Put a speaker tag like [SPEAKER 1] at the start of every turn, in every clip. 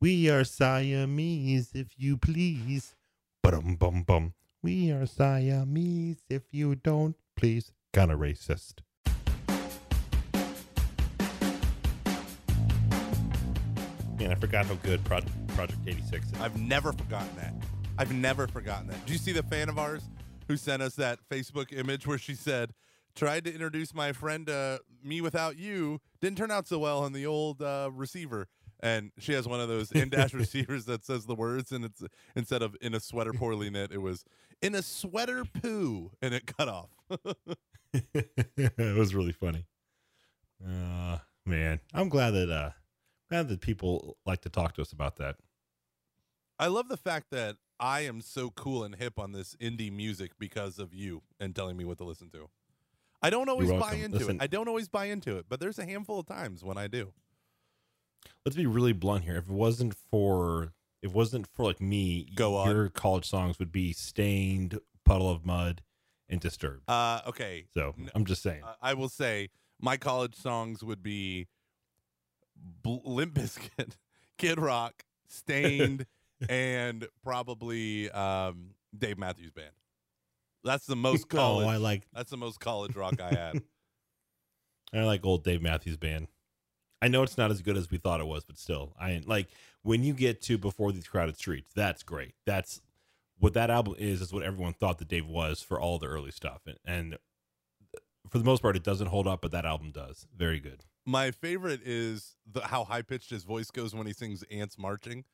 [SPEAKER 1] We are Siamese, if you please. Bum bum bum. We are Siamese, if you don't please. Kind of racist. Man, I forgot how good Project Project 86 is.
[SPEAKER 2] I've never forgotten that. I've never forgotten that. Do you see the fan of ours who sent us that Facebook image where she said, tried to introduce my friend uh, me without you, didn't turn out so well on the old uh, receiver. And she has one of those in dash receivers that says the words, and it's instead of in a sweater poorly knit, it was in a sweater poo, and it cut off.
[SPEAKER 1] it was really funny. Uh, man, I'm glad that uh, glad that people like to talk to us about that.
[SPEAKER 2] I love the fact that I am so cool and hip on this indie music because of you and telling me what to listen to. I don't always buy into
[SPEAKER 1] Listen-
[SPEAKER 2] it. I don't always buy into it, but there's a handful of times when I do.
[SPEAKER 1] Let's be really blunt here. If it wasn't for if it wasn't for like me,
[SPEAKER 2] Go on.
[SPEAKER 1] your college songs would be Staind, Puddle of Mudd, and Disturbed.
[SPEAKER 2] Uh, okay,
[SPEAKER 1] So I'm just saying.
[SPEAKER 2] uh, I will say my college songs would be Bl- Limp Bizkit, Kid Rock, Staind, and probably um, Dave Matthews Band. That's the most college.
[SPEAKER 1] Oh, I like
[SPEAKER 2] that's the most college rock I had.
[SPEAKER 1] I like old Dave Matthews Band. I know it's not as good as we thought it was, but still, I like when you get to before these crowded streets. That's great. That's what that album is. Is what everyone thought that Dave was for all the early stuff, and, and uh, for the most part, it doesn't hold up, but that album does. Very good.
[SPEAKER 2] My favorite is the how high pitched his voice goes when he sings "Ants Marching."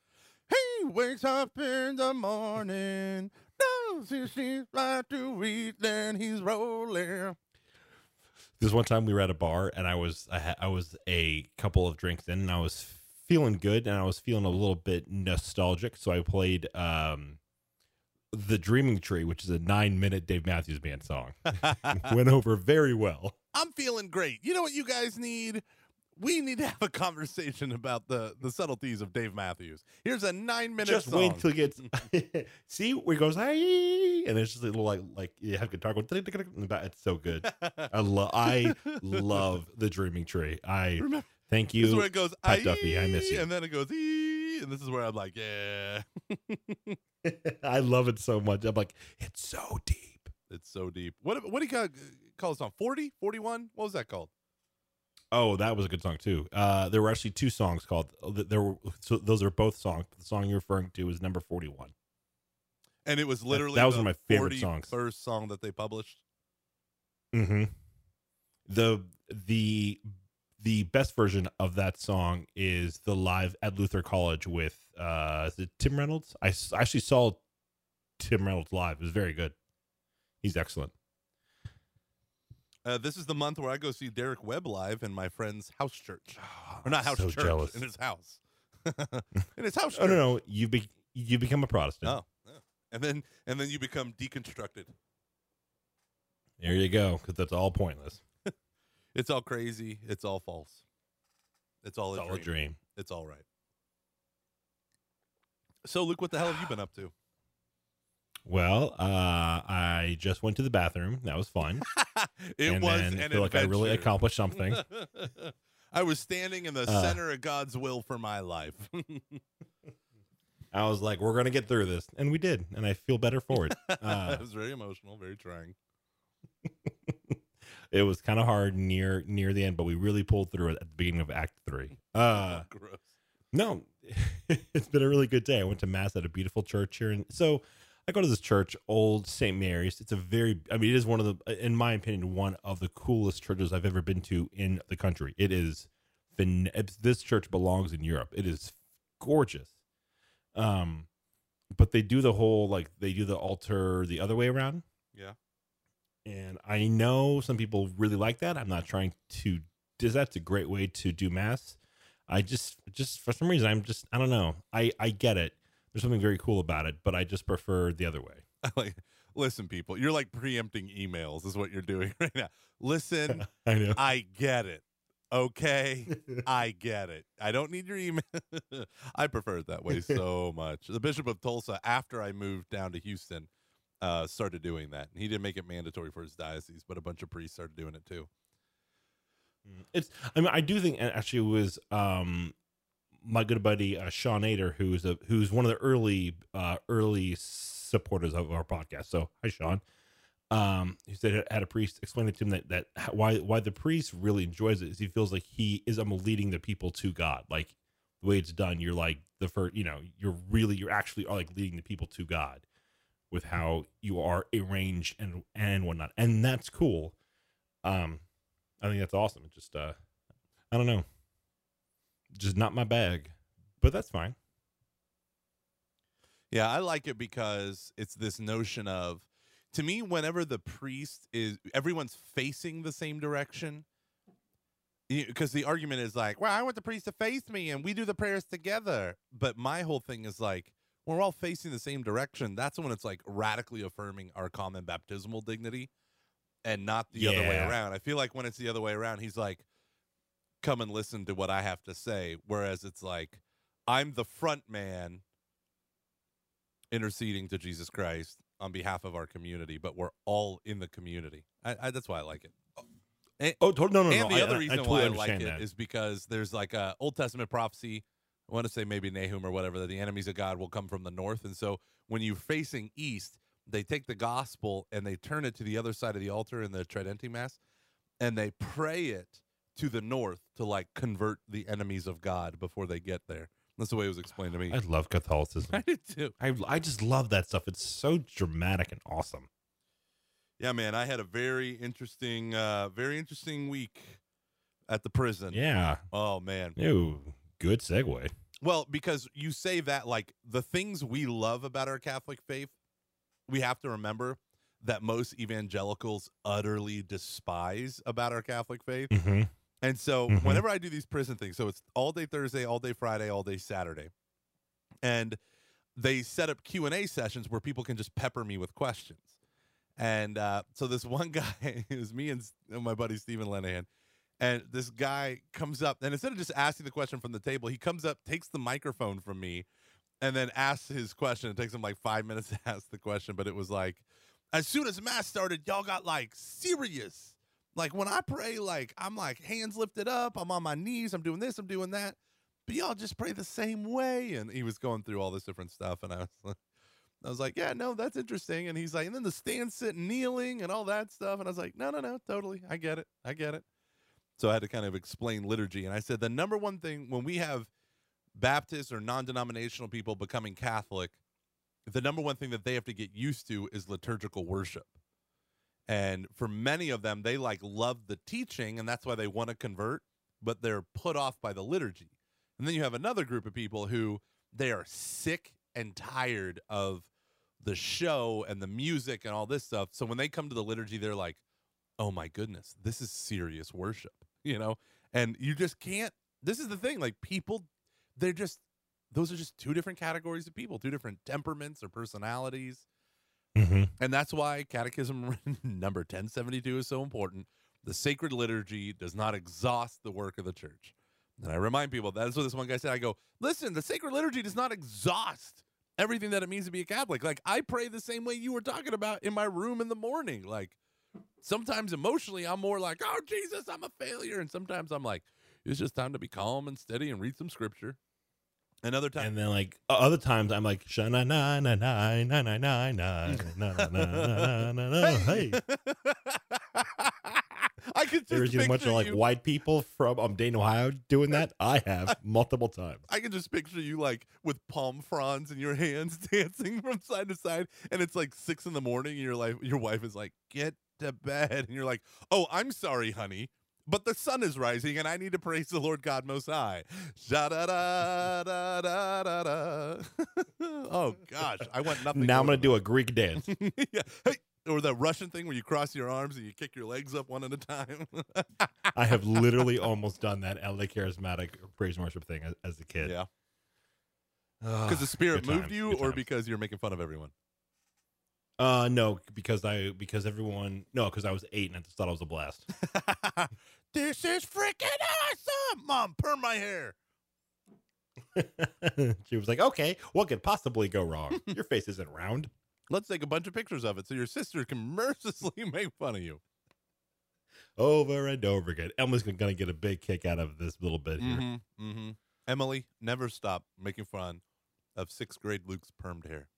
[SPEAKER 2] He wakes up in the morning, knows he sees like to eat, then he's rolling.
[SPEAKER 1] This one time we were at a bar, and I was I, ha- I was a couple of drinks in, and I was feeling good, and I was feeling a little bit nostalgic, so I played um, the Dreaming Tree, which is a nine minute Dave Matthews Band song. Went over very well.
[SPEAKER 2] I'm feeling great. You know what you guys need? We need to have a conversation about the the subtleties of Dave Matthews. Here's a nine minute
[SPEAKER 1] Just
[SPEAKER 2] song.
[SPEAKER 1] wait till it gets see where it goes hi and it's just a little like like you have guitar going in. It's so good. I love I love the Dreaming Tree. I
[SPEAKER 2] Remember,
[SPEAKER 1] thank
[SPEAKER 2] this is where
[SPEAKER 1] you.
[SPEAKER 2] it goes.
[SPEAKER 1] Pat Duffy, I miss you.
[SPEAKER 2] And then it goes, "Ee," and this is where I'm like, yeah,
[SPEAKER 1] I love it so much. I'm like it's so deep.
[SPEAKER 2] it's so deep. What what do you call, call this song? 40, 41? What was that called?
[SPEAKER 1] Oh, that was a good song too. Uh, there were actually two songs called. There were so those are both songs. The song you're referring to is number forty one.
[SPEAKER 2] And it was literally
[SPEAKER 1] that was
[SPEAKER 2] the
[SPEAKER 1] one of my favorite songs.
[SPEAKER 2] First song that they published.
[SPEAKER 1] Mm-hmm. The the the best version of that song is the live at Luther College with uh is it Tim Reynolds. I actually saw Tim Reynolds live. It was very good. He's excellent.
[SPEAKER 2] Uh, this is the month where I go see Derek Webb live in my friend's house church, or not house
[SPEAKER 1] so
[SPEAKER 2] church,
[SPEAKER 1] jealous.
[SPEAKER 2] in his house, in his house.
[SPEAKER 1] Oh no no you be you become a Protestant.
[SPEAKER 2] Oh, yeah. and then and then you become deconstructed.
[SPEAKER 1] There you go because that's all pointless.
[SPEAKER 2] It's all crazy. It's all false. It's all,
[SPEAKER 1] It's
[SPEAKER 2] a,
[SPEAKER 1] all a
[SPEAKER 2] dream.
[SPEAKER 1] dream.
[SPEAKER 2] It's all right. So, Luke, what the hell have you been up to?
[SPEAKER 1] Well, uh, I just went to the bathroom. That was fun.
[SPEAKER 2] it
[SPEAKER 1] and
[SPEAKER 2] was
[SPEAKER 1] then
[SPEAKER 2] an
[SPEAKER 1] feel like I really accomplished something.
[SPEAKER 2] I was standing in the
[SPEAKER 1] Uh.
[SPEAKER 2] center of God's will for my life.
[SPEAKER 1] I was like, "We're gonna get through this," and we did, and I feel better for it. Uh,
[SPEAKER 2] it was very emotional, very trying.
[SPEAKER 1] it was kind of hard near near the end, but we really pulled through it at the beginning of Act Three. Uh,
[SPEAKER 2] Gross.
[SPEAKER 1] no, it's been a really good day. I went to mass at a beautiful church here, and so I go to this church, Old St. Mary's. It's a very, I mean, it is one of the, in my opinion, one of the coolest churches I've ever been to in the country. It is, this church belongs in Europe. It is gorgeous. Um, but they do the whole like they do the altar the other way around.
[SPEAKER 2] Yeah.
[SPEAKER 1] And I know some people really like that. I'm not trying to does that's a great way to do mass. I just just for some reason I'm just I don't know. I I get it. There's something very cool about it, but I just prefer the other way.
[SPEAKER 2] like, listen, people, you're like preempting emails, is what you're doing right now. Listen,
[SPEAKER 1] I know.
[SPEAKER 2] I get it. Okay. I get it. I don't need your email. I prefer it that way so much. The Bishop of Tulsa, after I moved down to Houston, uh, started doing that. He didn't make it mandatory for his diocese, but a bunch of priests started doing it too.
[SPEAKER 1] It's I mean I do think and actually it was um my good buddy uh, Sean Ader, who's a who's one of the early uh, early supporters of our podcast. So hi, Sean. Um, he said had a priest explain it to him that that why why the priest really enjoys it is he feels like he is I'm leading the people to God. Like the way it's done, you're like the first, you know, you're really you're actually are like leading the people to God with how you are arranged and and whatnot, and that's cool. Um, I think that's awesome. It just uh, I don't know, just not my bag, but that's fine.
[SPEAKER 2] Yeah, I like it because it's this notion of to me whenever the priest is everyone's facing the same direction because the argument is like, well, I want the priest to face me and we do the prayers together. But my whole thing is like, we're all facing the same direction, that's when it's like radically affirming our common baptismal dignity and not the other way around. I feel like when it's the other way around, he's like, come and listen to what I have to say. Whereas it's like, I'm the front man interceding to Jesus Christ on behalf of our community, but we're all in the community. I, I, that's why I like it.
[SPEAKER 1] Oh, to- no, no,
[SPEAKER 2] and
[SPEAKER 1] no.
[SPEAKER 2] the
[SPEAKER 1] I-
[SPEAKER 2] other
[SPEAKER 1] I-
[SPEAKER 2] reason
[SPEAKER 1] I totally
[SPEAKER 2] why I like it is because there's like a Old Testament prophecy. I want to say maybe Nahum or whatever that the enemies of God will come from the north, and so when you're facing east, they take the gospel and they turn it to the other side of the altar in the Tridentine Mass, and they pray it to the north to like convert the enemies of God before they get there. That's the way it was explained to me.
[SPEAKER 1] I love Catholicism.
[SPEAKER 2] I did too.
[SPEAKER 1] I I just love that stuff. It's so dramatic and awesome.
[SPEAKER 2] Yeah, man, I had a very interesting, uh, very interesting week at the prison.
[SPEAKER 1] Yeah.
[SPEAKER 2] Oh man.
[SPEAKER 1] Ew. Good segue.
[SPEAKER 2] Well, because you say that like the things we love about our Catholic faith, we have to remember that most evangelicals utterly despise about our Catholic faith.
[SPEAKER 1] Mm-hmm.
[SPEAKER 2] And so
[SPEAKER 1] Mhm.
[SPEAKER 2] whenever I do these prison things, so it's all day Thursday, all day Friday, all day Saturday. And they set up Q&A sessions where people can just pepper me with questions. And uh, so this one guy, it was me and and my buddy Stephen Lenahan, and this guy comes up, and instead of just asking the question from the table, he comes up, takes the microphone from me, and then asks his question. It takes him like five minutes to ask the question, but it was like, as soon as mass started, y'all got like serious. Like when I pray, like I'm like hands lifted up, I'm on my knees, I'm doing this, I'm doing that. But y'all just pray the same way. And he was going through all this different stuff, and I was like, I was like, yeah, no, that's interesting. And he's like, and then the stand, sit, kneeling, and all that stuff. And I was like, no, no, no, totally, I get it, I get it. So I had to kind of explain liturgy, and I said the number one thing when we have Baptists or non-denominational people becoming Catholic, the number one thing that they have to get used to is liturgical worship. And for many of them, they like love the teaching, and that's why they want to convert, but they're put off by the liturgy. And then you have another group of people who they are sick and tired of the show and the music and all this stuff. So when they come to the liturgy, they're like, oh my goodness, this is serious worship, you know? And you just can't, this is the thing, like people, they're just, those are just two different categories of people, two different temperaments or personalities.
[SPEAKER 1] Mm-hmm.
[SPEAKER 2] And that's why Catechism number 1072 is so important. The sacred liturgy does not exhaust the work of the church. And I remind people that's what this one guy said. I go, listen, the sacred liturgy does not exhaust everything that it means to be a Catholic. Like I pray the same way you were talking about in my room in the morning. Like sometimes emotionally, I'm more like, oh, Jesus, I'm a failure. And sometimes I'm like, it's just time to be calm and steady and read some scripture. And other times,
[SPEAKER 1] And then like other times I'm like sha na na na na na na na na na na na hey.
[SPEAKER 2] I could just
[SPEAKER 1] There's a bunch
[SPEAKER 2] picture
[SPEAKER 1] of like
[SPEAKER 2] you-
[SPEAKER 1] white people from um, Dane, Ohio doing that. I have multiple times.
[SPEAKER 2] I can just picture you like with palm fronds in your hands dancing from side to side, and it's like six in the morning, and your life, your wife is like, "Get to bed," and you're like, "Oh, I'm sorry, honey." But the sun is rising, and I need to praise the Lord God Most High. Da da da da da da. oh gosh, I want nothing.
[SPEAKER 1] Now I'm gonna do a Greek dance.
[SPEAKER 2] yeah. Hey, or the Russian thing where you cross your arms and you kick your legs up one at a time.
[SPEAKER 1] I have literally almost done that LA charismatic praise and worship thing as, as a kid.
[SPEAKER 2] yeah,
[SPEAKER 1] because
[SPEAKER 2] because the Spirit moved you, or because you're making fun of everyone.
[SPEAKER 1] Uh no because I because everyone no because I was eight and I just thought I was a blast.
[SPEAKER 2] this is freaking awesome, Mom. Perm my hair.
[SPEAKER 1] she was like, "Okay, what could possibly go wrong? Your face isn't round."
[SPEAKER 2] Let's take a bunch of pictures of it so your sister can mercilessly make fun of you.
[SPEAKER 1] Over and over again. Emily's gonna get a big kick out of this little bit here.
[SPEAKER 2] Mm-hmm. Mm-hmm. Emily, never stop making fun of sixth grade Luke's permed hair.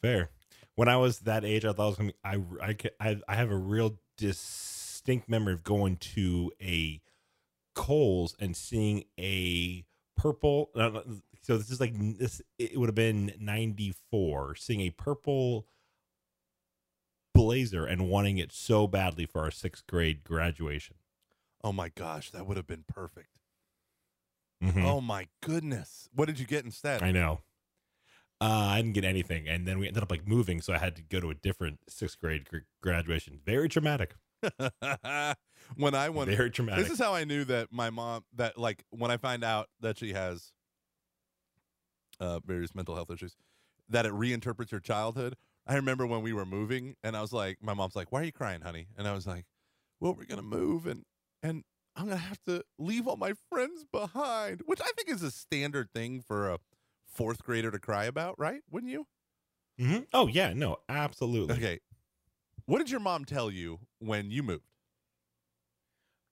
[SPEAKER 1] Fair. When I was that age, I thought I was gonna. Be, I I I I have a real distinct memory of going to a Kohl's and seeing a purple. So this is like this. It would have been ninety four. Seeing a purple blazer and wanting it so badly for our sixth grade graduation.
[SPEAKER 2] Oh my gosh, that would have been perfect.
[SPEAKER 1] Mhm.
[SPEAKER 2] Oh my goodness. What did you get instead?
[SPEAKER 1] I know. Uh, I didn't get anything, and then we ended up like moving, so I had to go to a different sixth grade gr- graduation. Very traumatic.
[SPEAKER 2] when I went
[SPEAKER 1] Very traumatic.
[SPEAKER 2] This is how I knew that my mom that like when I find out that she has uh various mental health issues that it reinterprets her childhood. I remember when we were moving and I was like my mom's like, "Why are you crying, honey?" And I was like, "Well, we're going to move and and I'm going to have to leave all my friends behind," which I think is a standard thing for a 4th grader to cry about, right? Wouldn't you?
[SPEAKER 1] Mhm. Oh yeah, no, absolutely.
[SPEAKER 2] Okay. What did your mom tell you when you moved?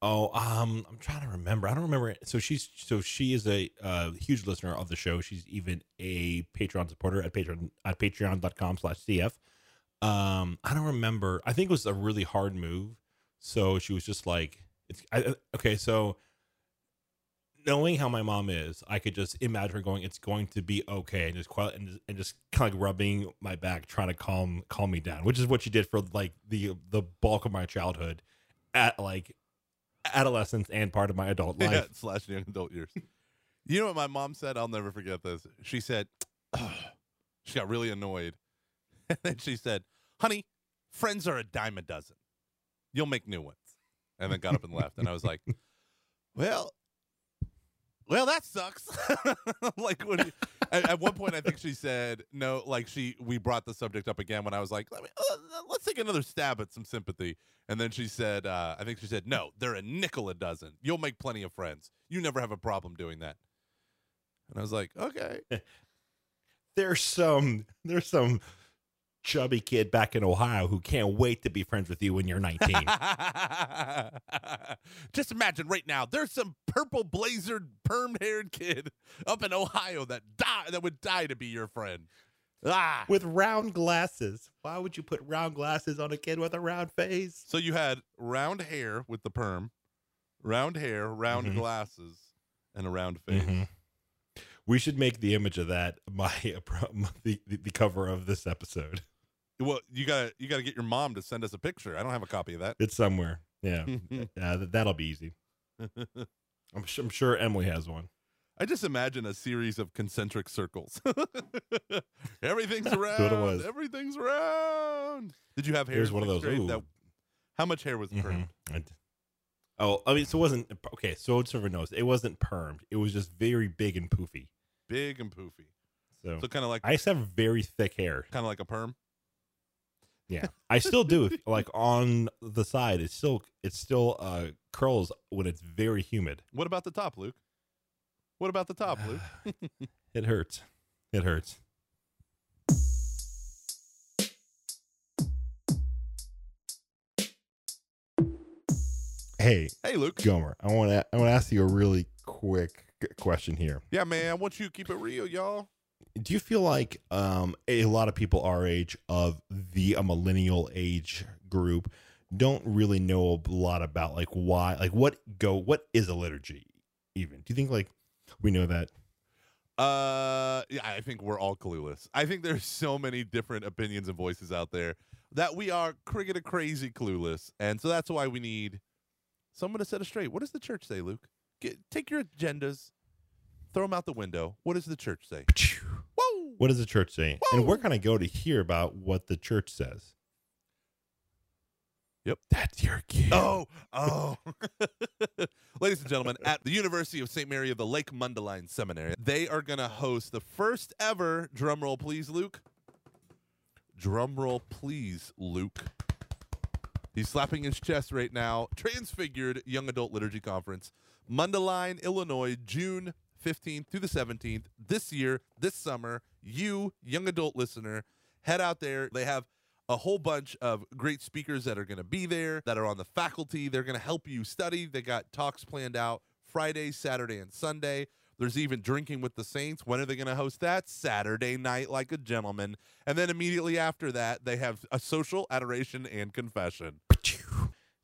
[SPEAKER 1] Oh, um, I'm trying to remember. I don't remember. it. So she's so she is a uh, huge listener of the show. She's even a Patreon supporter at Patreon at patreon.com slash CF. Um, I don't remember. I think it was a really hard move. So she was just like, it's I- okay. So knowing how my mom is, I could just imagine her going, "It's going to be okay," and just quiet and just, and just kind of like rubbing my back, trying to calm calm me down, which is what she did for like the the bulk of my childhood, at like adolescence and part of my adult life.
[SPEAKER 2] Yeah, slash young adult years. you know what my mom said? I'll never forget this. She said, she got really annoyed. And then she said, honey, friends are a dime a dozen. You'll make new ones. And then got up and left. And I was like, well, well, that sucks. like when you- at, at one point, I think she said no. Like she, we brought the subject up again when I was like, Let me, uh, let's take another stab at some sympathy. And then she said, uh, I think she said, no, they're a nickel a dozen. You'll make plenty of friends. You never have a problem doing that. And I was like, okay.
[SPEAKER 1] There's some there's some chubby kid back in Ohio who can't wait to be friends with you when you're 19.
[SPEAKER 2] Just imagine right now, there's some purple blazered, perm haired kid up in Ohio that die that would die to be your friend. Ah.
[SPEAKER 1] with round glasses. Why would you put round glasses on a kid with a round face?
[SPEAKER 2] So you had round hair with the perm, round hair, round
[SPEAKER 1] Mhm.
[SPEAKER 2] glasses, and a round face.
[SPEAKER 1] Mhm. We should make the image of that my the, the, the cover of this episode.
[SPEAKER 2] Well, you gotta you gotta get your mom to send us a picture. I don't have a copy of that.
[SPEAKER 1] It's somewhere. Yeah, yeah, that'll be easy. I'm sure, I'm sure Emily has one.
[SPEAKER 2] I just imagine a series of concentric circles. everything's round.
[SPEAKER 1] what it was.
[SPEAKER 2] Everything's round. Did you have hair?
[SPEAKER 1] Here's one of those. Ooh.
[SPEAKER 2] that- how much hair was permed?
[SPEAKER 1] Mhm. I d- Oh, I mean, so it wasn't okay. So it's everyone knows it wasn't permed. It was just very big and poofy.
[SPEAKER 2] Big and poofy.
[SPEAKER 1] So,
[SPEAKER 2] So kind of like
[SPEAKER 1] I used to have very thick hair.
[SPEAKER 2] kind of like a perm.
[SPEAKER 1] Yeah, I still do. like on the side, it's still it's still uh curls when it's very humid.
[SPEAKER 2] What about the top, Luke? What about the top, Luke?
[SPEAKER 1] It hurts. It hurts. Hey,
[SPEAKER 2] hey, Luke.
[SPEAKER 1] Gomer, I want to I want to ask you a really quick question here.
[SPEAKER 2] Yeah, man. I want you to keep it real, y'all.
[SPEAKER 1] Do you feel like um, a lot of people our age of the a millennial age group don't really know a lot about like why like what go what is a liturgy even? Do you think like we know that?
[SPEAKER 2] Uh, yeah, I think we're all clueless. I think there's so many different opinions and voices out there that we are cricket crazy clueless, and so that's why we need someone to set us straight. What does the church say, Luke? Get, take your agendas, throw them out the window. What does the church say? Whoa!
[SPEAKER 1] What does the church say? And
[SPEAKER 2] Whoa.
[SPEAKER 1] we're gonna go to hear about what the church says.
[SPEAKER 2] Yep.
[SPEAKER 1] That's your kid.
[SPEAKER 2] Oh, oh. Ladies and gentlemen, at the University of St. Mary of the Lake Mundelein Seminary, they are going to host the first ever, drum roll please, Luke. Drum roll please, Luke. He's slapping his chest right now. Transfigured Young Adult Liturgy Conference, Mundelein, Illinois, June 15th through the 17th. This year, this summer, you, young adult listener, head out there. They have a whole bunch of great speakers that are going to be there that are on the faculty. They're going to help you study. They got talks planned out Friday, Saturday, and Sunday. There's even drinking with the Saints. When are they going to host that? Saturday night, like a gentleman. And then immediately after that, they have a social adoration and confession.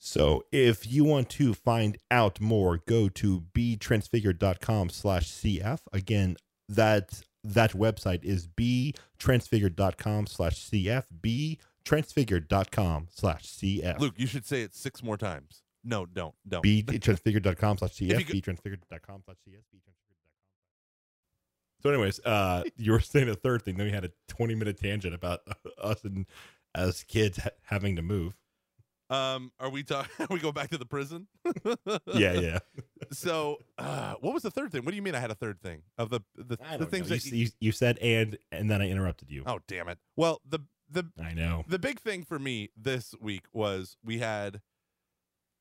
[SPEAKER 1] So if you want to find out more, go to betransfigured.com slash CF. Again, that that website is betransfigured.com slash CF. Betransfigured.com slash CF.
[SPEAKER 2] Luke, you should say it six more times. No, don't, don't.
[SPEAKER 1] betransfigured.com slash CF. betransfigured.com slash CS. So, anyways, uh, you were saying a third thing. Then we had a 20 minute tangent about us and as kids ha- having to move.
[SPEAKER 2] Um, are we talking? Are we go back to the prison?
[SPEAKER 1] Yeah, yeah.
[SPEAKER 2] so, uh, what was the third thing? What do you mean? I had a third thing of the the, the things
[SPEAKER 1] know.
[SPEAKER 2] that
[SPEAKER 1] you, you, you said and and then I interrupted you.
[SPEAKER 2] Oh, damn it! Well, the the
[SPEAKER 1] I know.
[SPEAKER 2] the big thing for me this week was we had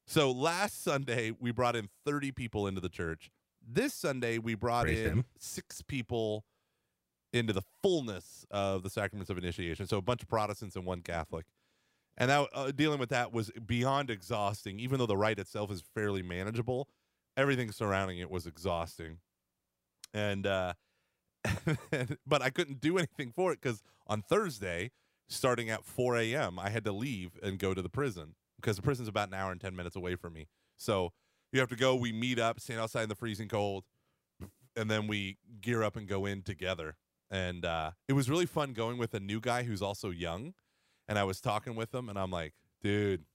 [SPEAKER 2] so last Sunday we brought in 30 people into the church. This Sunday we brought
[SPEAKER 1] Praise
[SPEAKER 2] in
[SPEAKER 1] him.
[SPEAKER 2] 6 people into the fullness of the sacraments of initiation. So a bunch of Protestants and one Catholic. And that uh, dealing with that was beyond exhausting even though the ride itself is fairly manageable. Everything surrounding it was exhausting. And uh but I couldn't do anything for it cuz on Thursday starting at 4 a.m. I had to leave and go to the prison because the prison's about an hour and 10 minutes away from me. So you have to go. We meet up, stand outside in the freezing cold, and then we gear up and go in together. And uh, it was really fun going with a new guy who's also young. And I was talking with him, and I'm like, dude,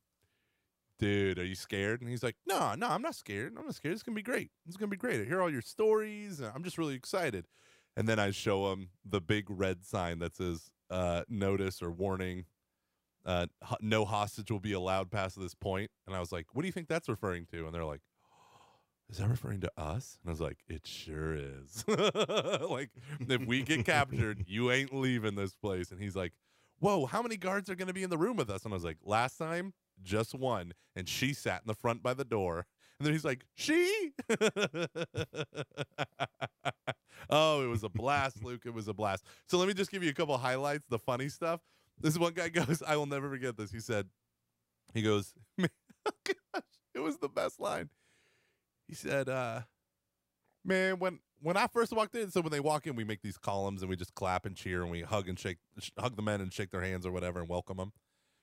[SPEAKER 2] dude, are you scared? And he's like, no, no, I'm not scared. I'm not scared. It's to be great. It's to be great. I hear all your stories, and I'm just really excited. And then I show him the big red sign that says uh, notice or warning. Uh, no hostage will be allowed past this point. And I was like, what do you think that's referring to? And they're like, is that referring to us? And I was like, it sure is. like, if we get captured, you ain't leaving this place. And he's like, whoa, how many guards are going to be in the room with us? And I was like, last time, just one. And she sat in the front by the door. And then he's like, she? oh, it was a blast, Luke. It was a blast. So let me just give you a couple highlights, the funny stuff. This one guy goes, I will never forget this. He said, he goes, oh gosh, it was the best line. He said, uh, man, when when I first walked in, so when they walk in, we make these columns and we just clap and cheer and we hug and shake, sh- hug the men and shake their hands or whatever and welcome them.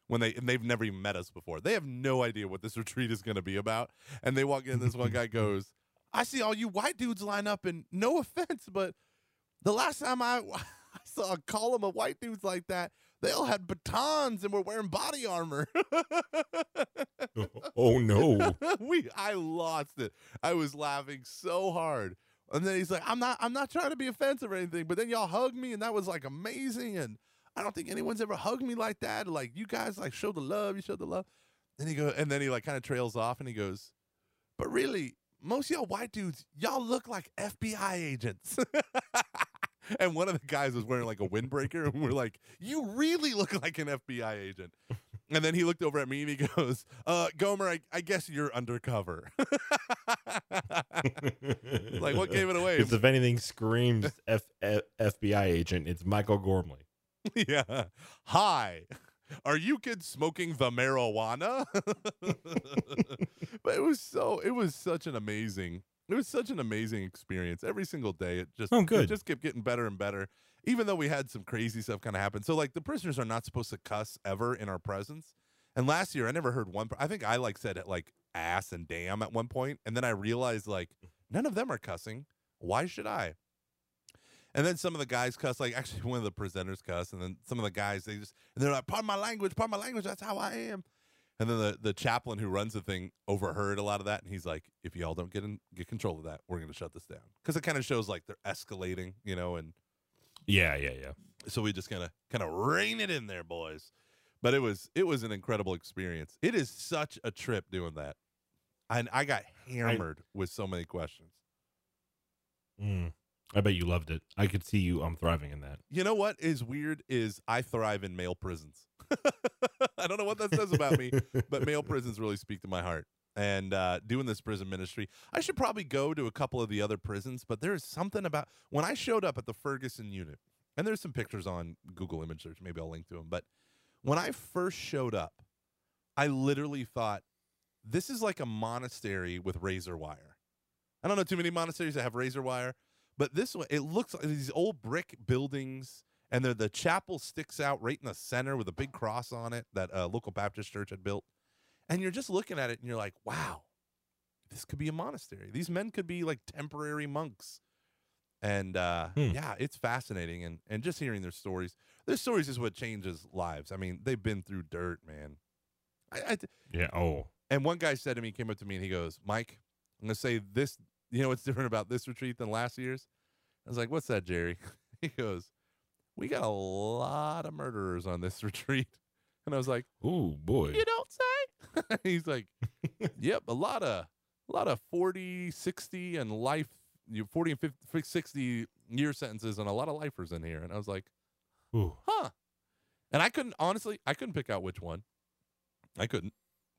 [SPEAKER 2] When they and they've never even met us before, they have no idea what this retreat is going to be about. And they walk in, this one guy goes, "I see all you white dudes line up, and no offense, but the last time I, I saw a column of white dudes like that, they all had batons and were wearing body armor."
[SPEAKER 1] oh no.
[SPEAKER 2] we I lost it. I was laughing so hard. And then he's like, I'm not I'm not trying to be offensive or anything, but then y'all hugged me and that was like amazing. And I don't think anyone's ever hugged me like that. Like you guys like show the love, you showed the love. And he go and then he like kind of trails off and he goes, But really, most of y'all white dudes, y'all look like FBI agents. and one of the guys was wearing like a windbreaker, and we're like, You really look like an FBI agent. And then he looked over at me and he goes, uh, Gomer, I, I guess you're undercover. like, what gave it away?
[SPEAKER 1] Because if anything screams F- F- FBI agent, it's Michael Gormley.
[SPEAKER 2] yeah. Hi. Are you kids smoking the marijuana? but it was so it was such an amazing it was such an amazing experience. Every single day it just
[SPEAKER 1] Oh,
[SPEAKER 2] it just kept getting better and better. Even though we had some crazy stuff kind of happen. So like the prisoners are not supposed to cuss ever in our presence. And last year I never heard one I think I like said it like ass and damn at one point and then I realized like none of them are cussing. Why should I? And then some of the guys cuss, like actually one of the presenters cuss, and then some of the guys they just and they're like, "Pardon my language, pardon my language. That's how I am." And then the the chaplain who runs the thing overheard a lot of that, and he's like, "If y'all don't get in, get control of that, we're gonna shut this down." Because it kind of shows like they're escalating, you know, and
[SPEAKER 1] Yeah, yeah, yeah.
[SPEAKER 2] so we just kind of kind of rein it in there, boys. But it was it was an incredible experience. It is such a trip doing that, and I got hammered with so many questions.
[SPEAKER 1] Mm. I bet you loved it. I could see you um thriving in that.
[SPEAKER 2] You know what is weird is I thrive in male prisons. I don't know what that says about me, but male prisons really speak to my heart. And uh, doing this prison ministry, I should probably go to a couple of the other prisons, but there is something about when I showed up at the Ferguson unit, and there's some pictures on Google image search, maybe I'll link to them. But when I first showed up, I literally thought, this is like a monastery with razor wire. I don't know too many monasteries that have razor wire, but this one it looks like these old brick buildings, and the the chapel sticks out right in the center with a big cross on it that a local Baptist church had built, and you're just looking at it and you're like, wow, this could be a monastery. These men could be like temporary monks. And uh,
[SPEAKER 1] Hmm.
[SPEAKER 2] yeah, it's fascinating, and and just hearing their stories. Their stories is what changes lives. I mean, they've been through dirt, man. I, I,
[SPEAKER 1] Yeah. Oh.
[SPEAKER 2] and one guy said to me, came up to me and he goes, Mike, I'm going to say this, you know what's different about this retreat than last year's? I was like, what's that, Jerry? he goes, we got a lot of murderers on this retreat. And I was like,
[SPEAKER 1] Ooh boy.
[SPEAKER 2] you don't say? He's like, yep, a lot of, a lot of 40, 60 and life, you 40 and 50, 60 year sentences and a lot of lifers in here. And I was like,
[SPEAKER 1] Ooh.
[SPEAKER 2] huh. And I couldn't, honestly, I couldn't pick out which one. I couldn't.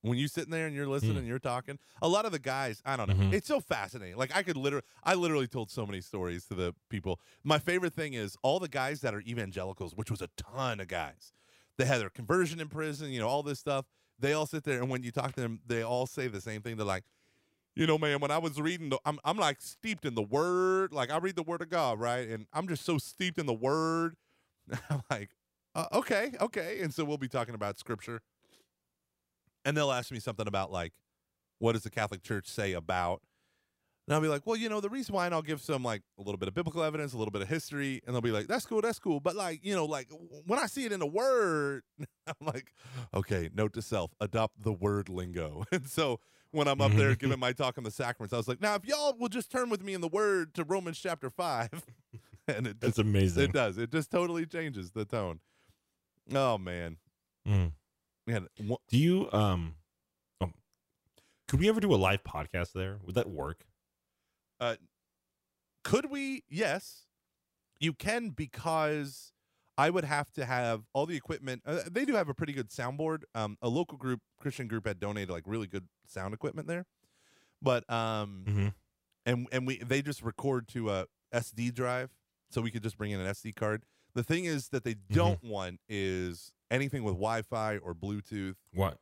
[SPEAKER 2] When you sitting there and you're listening
[SPEAKER 1] Hmm.
[SPEAKER 2] and you're talking, a lot of the guys, I don't know.
[SPEAKER 1] Mhm.
[SPEAKER 2] It's so fascinating. Like I could literally, I literally told so many stories to the people. My favorite thing is all the guys that are evangelicals, which was a ton of guys. They had their conversion in prison, you know, all this stuff. They all sit there, and when you talk to them, they all say the same thing. They're like, you know, man, when I was reading, the, I'm I'm like steeped in the word. Like I read the word of God, right? And I'm just so steeped in the word. I'm like, uh, okay, okay. And so we'll be talking about scripture, and they'll ask me something about like, what does the Catholic Church say about? And I'll be like, well, you know, the reason why, and I'll give some like a little bit of biblical evidence, a little bit of history, and they'll be like, that's cool, that's cool. But like, you know, like when I see it in the word, I'm like, okay, note to self, adopt the word lingo. And so when I'm up there giving my talk on the sacraments, I was like, now if y'all will just turn with me in the word to Romans chapter five, and it
[SPEAKER 1] That's amazing.
[SPEAKER 2] it does, it just totally changes the tone. Oh man,
[SPEAKER 1] Mm.
[SPEAKER 2] Wha-
[SPEAKER 1] Do you um? Oh, could we ever do a live podcast there? Would that work?
[SPEAKER 2] Uh could we? Yes, you can because I would have to have all the equipment. Uh, they do have a pretty good soundboard. Um, a local group, Christian group, had donated like really good sound equipment there, but um,
[SPEAKER 1] Mm-hmm.
[SPEAKER 2] and and we they just record to a SD drive, so we could just bring in an SD card. The thing is that they don't want is anything with Wi-Fi or Bluetooth,
[SPEAKER 1] What?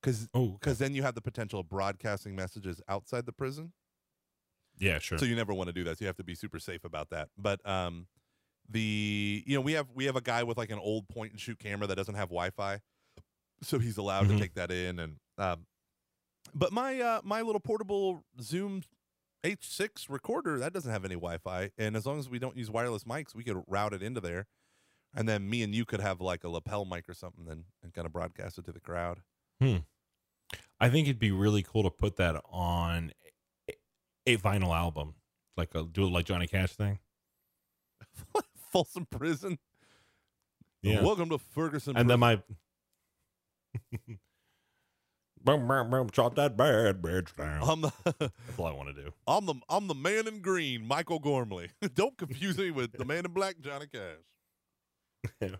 [SPEAKER 2] because
[SPEAKER 1] Oh, okay.
[SPEAKER 2] then you have the potential of broadcasting messages outside the prison.
[SPEAKER 1] yeah, sure.
[SPEAKER 2] So you never want to do that. So you have to be super safe about that. But um, the you know we have we have a guy with like an old point and shoot camera that doesn't have Wi-Fi, so he's allowed
[SPEAKER 1] Mhm.
[SPEAKER 2] to take that in. And um, but my uh my little portable Zoom H6 recorder that doesn't have any Wi-Fi, and as long as we don't use wireless mics, we could route it into there, and then me and you could have like a lapel mic or something, and, and kind of broadcast it to the crowd. Hmm.
[SPEAKER 1] I think it'd be really cool to put that on a, a vinyl album, like a, do it like Johnny Cash thing.
[SPEAKER 2] Folsom Prison.
[SPEAKER 1] Yeah,
[SPEAKER 2] Welcome to Ferguson.
[SPEAKER 1] and then my. Boom, boom, boom, chop that bad bitch down.
[SPEAKER 2] I'm the
[SPEAKER 1] That's all I want to do.
[SPEAKER 2] I'm the I'm the man in green, Michael Gormley. Don't confuse me with the man in black, Johnny Cash.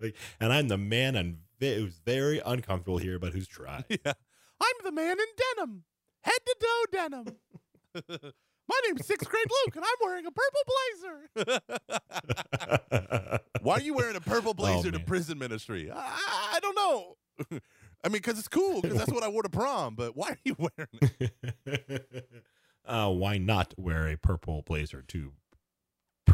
[SPEAKER 1] Like, and I'm the man and ve- who's very uncomfortable here, but who's tried.
[SPEAKER 2] Yeah, I'm the man in denim, head to toe denim. My name's sixth grade Luke, and I'm wearing a purple blazer. Why are you wearing a purple blazer to
[SPEAKER 1] Oh, man.
[SPEAKER 2] prison ministry? I, I, I don't know. I mean, because it's cool, because that's what I wore to prom. But why are you wearing it?
[SPEAKER 1] uh, why not wear a purple blazer to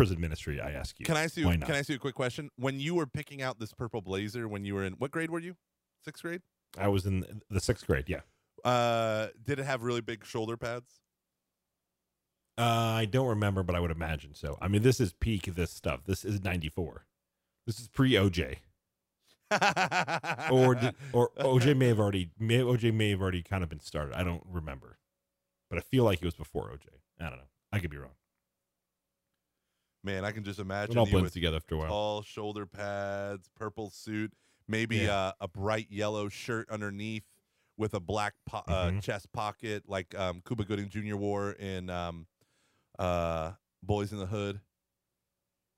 [SPEAKER 1] prison ministry? I ask you.
[SPEAKER 2] Can I ask you?
[SPEAKER 1] Why not?
[SPEAKER 2] Can I ask you a quick question? When you were picking out this purple blazer, when you were in what grade were you? Sixth grade.
[SPEAKER 1] I was in the sixth grade. Yeah.
[SPEAKER 2] Uh, did it have really big shoulder pads?
[SPEAKER 1] Uh, I don't remember, but I would imagine so. I mean, this is peak this stuff. This is '94. This is pre OJ, or did, or OJ may have already may, OJ may have already kind of been started. I don't remember, but I feel like it was before OJ. I don't know. I could be wrong.
[SPEAKER 2] Man, I can just imagine.
[SPEAKER 1] It
[SPEAKER 2] all
[SPEAKER 1] blends together after a while.
[SPEAKER 2] tall shoulder pads, purple suit, maybe
[SPEAKER 1] Yeah.
[SPEAKER 2] uh, a bright yellow shirt underneath with a black po- uh,
[SPEAKER 1] Mhm.
[SPEAKER 2] chest pocket, like um, Cuba Gooding Jr. wore in um, uh, Boyz n the Hood.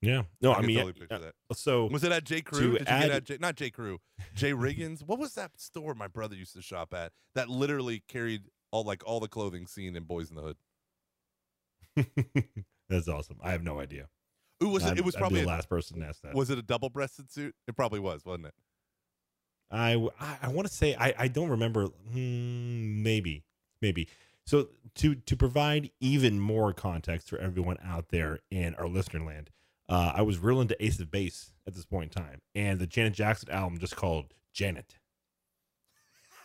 [SPEAKER 1] Yeah. No, I,
[SPEAKER 2] can
[SPEAKER 1] mean,
[SPEAKER 2] totally
[SPEAKER 1] uh, so
[SPEAKER 2] Was it at J. Crew? Did you get at J. Not J. Crew, J. Riggings? What was that store my brother used to shop at that literally carried all like all the clothing seen in Boyz n the Hood?
[SPEAKER 1] that's awesome. I have no idea.
[SPEAKER 2] Ooh, was it? It was probably
[SPEAKER 1] the last person to ask that.
[SPEAKER 2] was it a double-breasted suit? It probably was, wasn't it?
[SPEAKER 1] I I, I want to say I I don't remember. Hmm, maybe maybe. So to to provide even more context for everyone out there in our listener land, uh, I was real into Ace of Base at this point in time, and the Janet Jackson album just called Janet.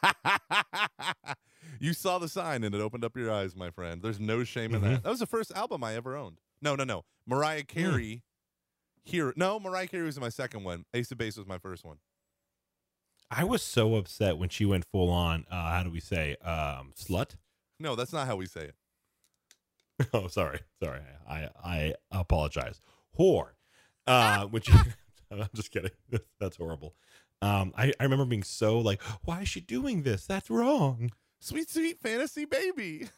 [SPEAKER 2] you saw the sign and it opened up your eyes, my friend. There's no shame in that. That was the first album I ever owned. No, no, no. Mariah Carey. Here, no, Mariah Carey was my second one. Ace of Base was my first one.
[SPEAKER 1] I was so upset when she went full on. Uh, how do we say um, slut?
[SPEAKER 2] No, that's not how we say it.
[SPEAKER 1] oh, sorry, sorry. I I apologize. Whore. Uh, which I'm just kidding. That's horrible. Um, I I remember being so like, why is she doing this? That's wrong.
[SPEAKER 2] Sweet, sweet fantasy baby.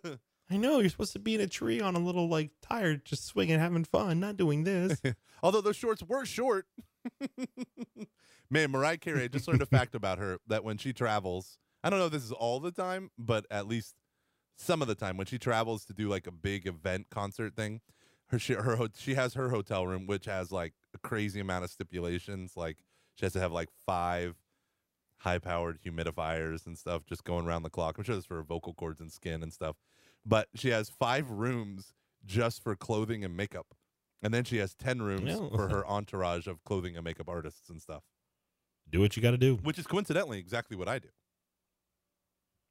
[SPEAKER 1] I know you're supposed to be in a tree on a little like tire, just swinging, having fun, not doing this.
[SPEAKER 2] Although those shorts were short. Man, Mariah Carey, I just learned a fact about her that when she travels, I don't know if this is all the time, but at least some of the time when she travels to do like a big event concert thing, her she, her she has her hotel room which has like a crazy amount of stipulations. Like she has to have like five high powered humidifiers and stuff just going around the clock. I'm sure that's for her vocal cords and skin and stuff. But she has five rooms just for clothing and makeup. And then she has 10 rooms
[SPEAKER 1] Yeah.
[SPEAKER 2] for her entourage of clothing and makeup artists and stuff,
[SPEAKER 1] Do what you got to do.
[SPEAKER 2] which is coincidentally exactly what I do.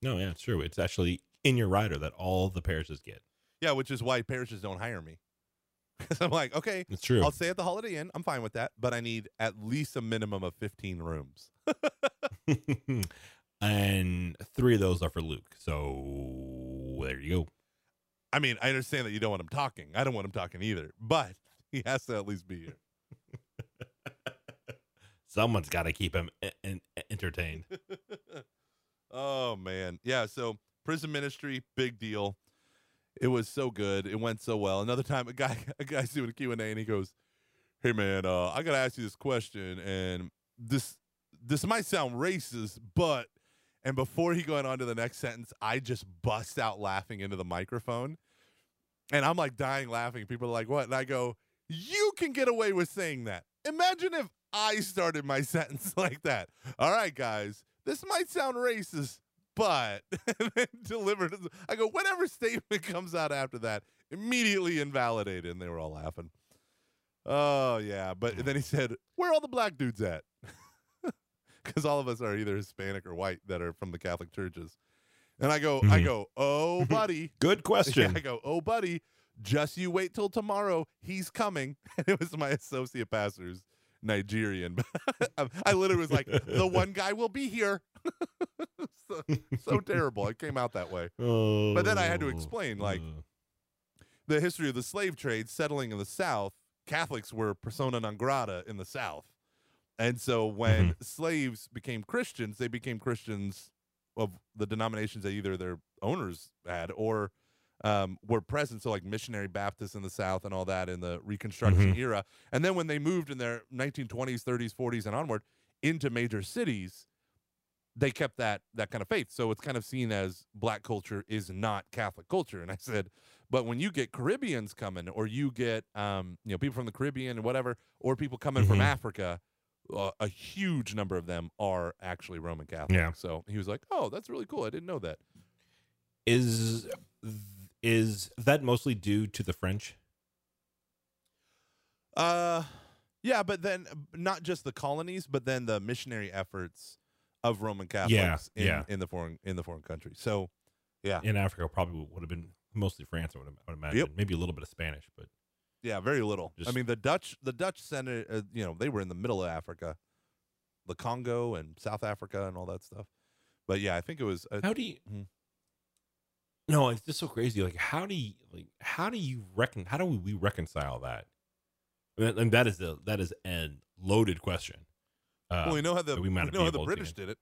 [SPEAKER 1] No, yeah, it's true. It's actually in your rider that all the parishes get.
[SPEAKER 2] Yeah, which is why parishes don't hire me. Because I'm like, okay,
[SPEAKER 1] It's true.
[SPEAKER 2] I'll stay at the Holiday Inn. I'm fine with that, but I need at least a minimum of 15 rooms.
[SPEAKER 1] and three of those are for Luke. So there you go.
[SPEAKER 2] I mean, I understand that you don't want him talking. I don't want him talking either, but he has to at least be here.
[SPEAKER 1] Someone's got to keep him en- entertained.
[SPEAKER 2] oh man, yeah. So prison ministry, big deal. It was so good. It went so well. Another time, a guy, a guy's doing a Q and A, and he goes, "Hey man, uh, I gotta ask you this question, and this this might sound racist, but." And before he going on to the next sentence, I just bust out laughing into the microphone, and I'm like dying laughing. People are like, "What?" And I go, "You can get away with saying that. Imagine if I started my sentence like that. All right, guys, this might sound racist, but delivered. I go, whatever statement comes out after that, immediately invalidated, and they were all laughing. Oh yeah, but then he said, "Where are all the black dudes at?" Because all of us are either Hispanic or white that are from the Catholic churches. And I go, I
[SPEAKER 1] Mhm.
[SPEAKER 2] go, oh buddy,
[SPEAKER 1] Good
[SPEAKER 2] yeah,
[SPEAKER 1] question.
[SPEAKER 2] I go, oh, buddy, just you wait till tomorrow. He's coming. And it was my associate pastor's Nigerian. I I literally was like, the one guy will be here. so, so terrible. It came out that way. But then I had to explain, like,
[SPEAKER 1] Uh,
[SPEAKER 2] The history of the slave trade settling in the South, Catholics were persona non grata in the South. And so when slaves became Christians, they became Christians of the denominations that either their owners had or um, were present. So, like missionary Baptists in the South and all that in the Reconstruction era. And then when they moved in their 1920s, 30s, 40s, and onward into major cities, they kept that that kind of faith. So it's kind of seen as black culture is not Catholic culture. And I said, but when you get Caribbeans coming, or you get um, you know people from the Caribbean and whatever, or people coming from
[SPEAKER 1] Mhm.
[SPEAKER 2] Africa, uh, a huge number of them are actually Roman Catholic.
[SPEAKER 1] Yeah.
[SPEAKER 2] So he was like, "Oh, that's really cool. I didn't know that."
[SPEAKER 1] is is that mostly due to the French?
[SPEAKER 2] Uh, yeah, but then not just the colonies, but then the missionary efforts of Roman Catholics in,
[SPEAKER 1] yeah.
[SPEAKER 2] in the foreign in the foreign countries. So, yeah,
[SPEAKER 1] In Africa, probably would have been mostly France. I would, I would imagine.
[SPEAKER 2] Yep.
[SPEAKER 1] Maybe a little bit of Spanish, but
[SPEAKER 2] Yeah, very little.
[SPEAKER 1] Just, I
[SPEAKER 2] mean, the Dutch, the Dutch center, uh, you know, they were in the middle of Africa, the Congo and South Africa and all that stuff. But yeah, I think it was. Uh,
[SPEAKER 1] how do you?
[SPEAKER 2] Mhm.
[SPEAKER 1] No, it's just so crazy. Like, how do you like? How do you reckon? How do we reconcile that? And and that is the that is a loaded question. Uh,
[SPEAKER 2] well, we know how the we
[SPEAKER 1] we
[SPEAKER 2] know how the British did it.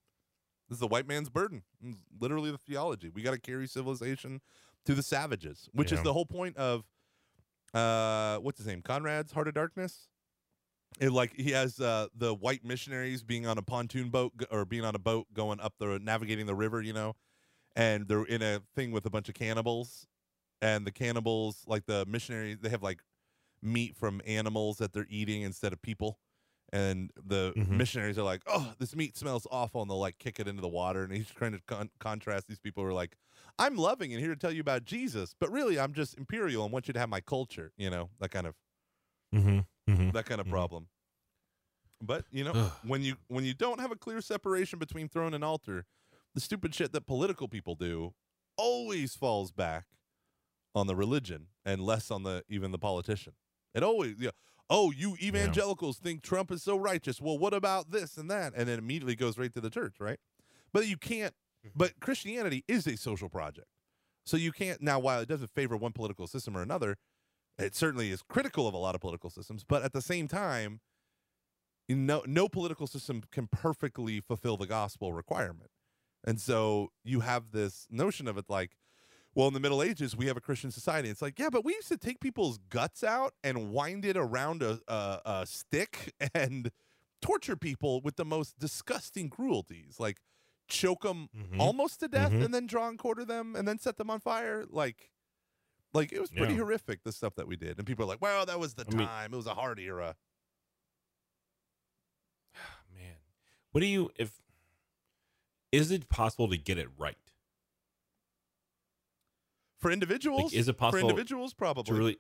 [SPEAKER 2] This is the white man's burden. It's literally the theology. We got to carry civilization to the savages, which is the whole point of uh, what's his name? Conrad's Heart of Darkness. It like he has uh, the white missionaries being on a pontoon boat or being on a boat going up the navigating the river, you know, and they're in a thing with a bunch of cannibals, and the cannibals like the missionaries they have like meat from animals that they're eating instead of people, and the
[SPEAKER 1] Mhm.
[SPEAKER 2] missionaries are like, "Oh, this meat smells awful," and they'll like kick it into the water. And he's trying to con- contrast these people who are like, "I'm loving and here to tell you about Jesus, but really I'm just imperial and want you to have my culture." You know that kind of
[SPEAKER 1] Mm-hmm. Mm-hmm.
[SPEAKER 2] that kind of
[SPEAKER 1] Mhm.
[SPEAKER 2] problem. But you know, when you when you don't have a clear separation between throne and altar, the stupid shit that political people do always falls back on the religion and less on the even the politician. It always yeah. Oh, you evangelicals think Trump is so righteous. Well, what about this and that? And then immediately goes right to the church, right? But you can't mm-hmm. but Christianity is a social project. So you can't now while it doesn't favor one political system or another, it certainly is critical of a lot of political systems, but at the same time, no no political system can perfectly fulfill the gospel requirement. And so you have this notion of it like, well, in the Middle Ages, we have a Christian society. It's like, yeah, but we used to take people's guts out and wind it around a, a, a stick and torture people with the most disgusting cruelties, like choke them
[SPEAKER 1] Mhm.
[SPEAKER 2] almost to death
[SPEAKER 1] Mhm.
[SPEAKER 2] and then draw and quarter them and then set them on fire. Like, like it was pretty
[SPEAKER 1] Yeah.
[SPEAKER 2] horrific the stuff that we did. And people are like, well, that was the
[SPEAKER 1] I mean-
[SPEAKER 2] time. it was a hard era.
[SPEAKER 1] Man, what do you if? Is it possible to get it right?
[SPEAKER 2] For individuals,
[SPEAKER 1] Like, is it possible for
[SPEAKER 2] individuals, probably.
[SPEAKER 1] really?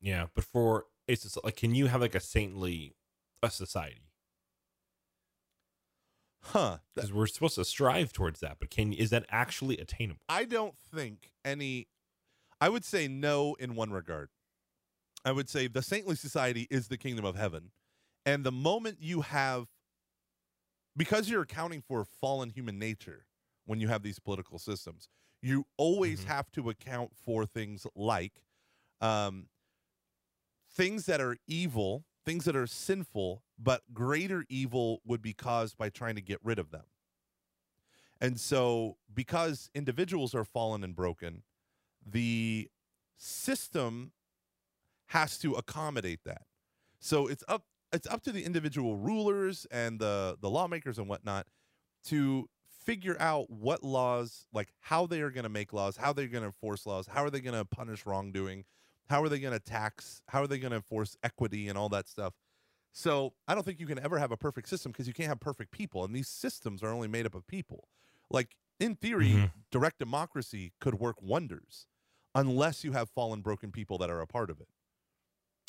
[SPEAKER 1] Yeah, but for it's just like, can you have like a saintly a society?
[SPEAKER 2] huh.
[SPEAKER 1] Because we're supposed to strive towards that, but can is that actually attainable?
[SPEAKER 2] I don't think any. I would say no in one regard. I would say the saintly society is the kingdom of heaven, and the moment you have, because you're accounting for fallen human nature when you have these political systems, you always
[SPEAKER 1] Mhm.
[SPEAKER 2] have to account for things like, um, things that are evil, things that are sinful, but greater evil would be caused by trying to get rid of them. And so, because individuals are fallen and broken, the system has to accommodate that. So it's up it's up to the individual rulers and the the lawmakers and whatnot to figure out what laws, like how they are going to make laws, how they're going to enforce laws, how are they going to punish wrongdoing, how are they going to tax, how are they going to enforce equity and all that stuff. So I don't think you can ever have a perfect system because you can't have perfect people, and these systems are only made up of people. Like in theory,
[SPEAKER 1] Mhm.
[SPEAKER 2] direct democracy could work wonders unless you have fallen broken people that are a part of it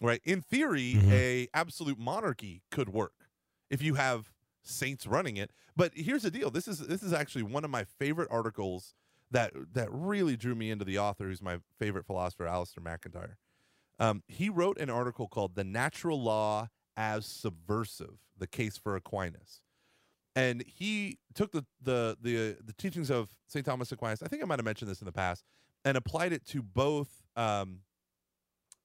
[SPEAKER 2] right? In theory
[SPEAKER 1] Mhm.
[SPEAKER 2] a absolute monarchy could work if you have saints running it. But here's the deal. This is this is actually one of my favorite articles that that really drew me into the author who's my favorite philosopher Alasdair MacIntyre. Um, he wrote an article called the natural law as subversive the case for aquinas. And he took the the the, the teachings of st thomas aquinas i think i might have mentioned this in the past and applied it to both um,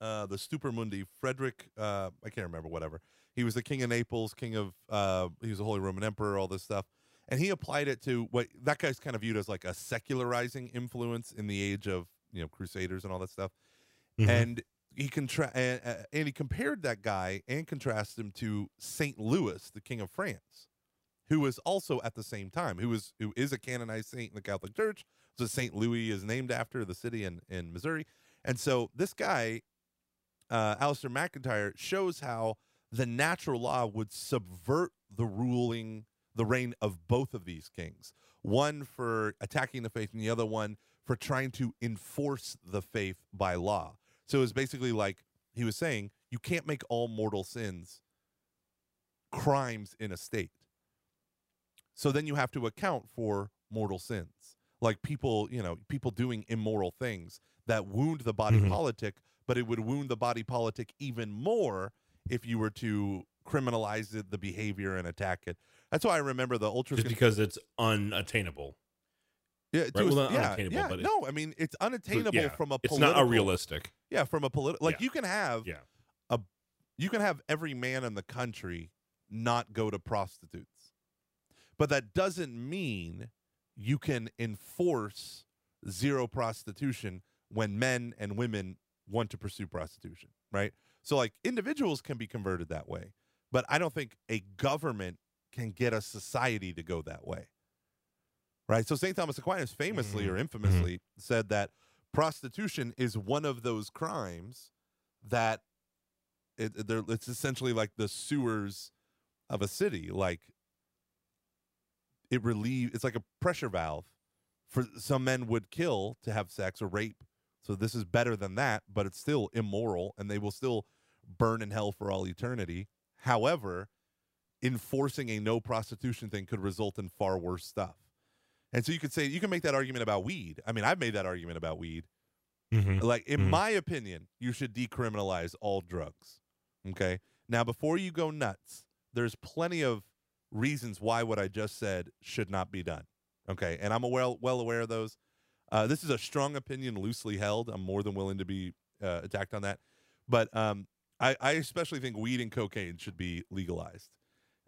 [SPEAKER 2] uh, the Stupor Mundi, Frederick, uh, I can't remember, whatever. He was the king of Naples, king of, uh, he was the Holy Roman Emperor, all this stuff. And he applied it to what that guy's kind of viewed as like a secularizing influence in the age of, you know, crusaders and all that stuff.
[SPEAKER 1] Mhm.
[SPEAKER 2] And he contra- and, uh, and he compared that guy and contrasted him to Saint Louis, the king of France, who was also at the same time, who was who is a canonized saint in the Catholic Church. So Saint Louis is named after the city in in Missouri. And so this guy, uh, Alasdair MacIntyre, shows how the natural law would subvert the ruling, the reign of both of these kings. One for attacking the faith, and the other one for trying to enforce the faith by law. So it was basically like he was saying, you can't make all mortal sins crimes in a state. So then you have to account for mortal sins, like people, you know, people doing immoral things that wound the body
[SPEAKER 1] Mhm.
[SPEAKER 2] politic, but it would wound the body politic even more if you were to criminalize the behavior and attack it. That's why I remember the ultra.
[SPEAKER 1] just because it's unattainable.
[SPEAKER 2] yeah,
[SPEAKER 1] right,
[SPEAKER 2] a-
[SPEAKER 1] well, not
[SPEAKER 2] yeah,
[SPEAKER 1] unattainable,
[SPEAKER 2] yeah,
[SPEAKER 1] but
[SPEAKER 2] no, I mean it's unattainable
[SPEAKER 1] yeah,
[SPEAKER 2] from a.
[SPEAKER 1] It's not a realistic.
[SPEAKER 2] Yeah, from a political. Like
[SPEAKER 1] Yeah.
[SPEAKER 2] you can have
[SPEAKER 1] Yeah.
[SPEAKER 2] a you can have every man in the country not go to prostitutes. But that doesn't mean you can enforce zero prostitution when men and women want to pursue prostitution, right? So like individuals can be converted that way, but I don't think a government can get a society to go that way. Right? So St. Thomas Aquinas famously or mm-hmm. infamously mm-hmm. said that prostitution is one of those crimes that it, it's essentially like the sewers of a city. Like it relieve. It's like a pressure valve for some men would kill to have sex or rape. So this is better than that, but it's still immoral, and they will still burn in hell for all eternity. However, enforcing a no prostitution thing could result in far worse stuff. And so you could say you can make that argument about weed. I mean, I've made that argument about weed.
[SPEAKER 1] Mhm.
[SPEAKER 2] Like in
[SPEAKER 1] Mhm.
[SPEAKER 2] my opinion, you should decriminalize all drugs. Okay? Now before you go nuts, there's plenty of reasons why what I just said should not be done. Okay? And I'm well well aware of those. Uh, this is a strong opinion, loosely held. I'm more than willing to be uh, attacked on that. But um, I, I especially think weed and cocaine should be legalized.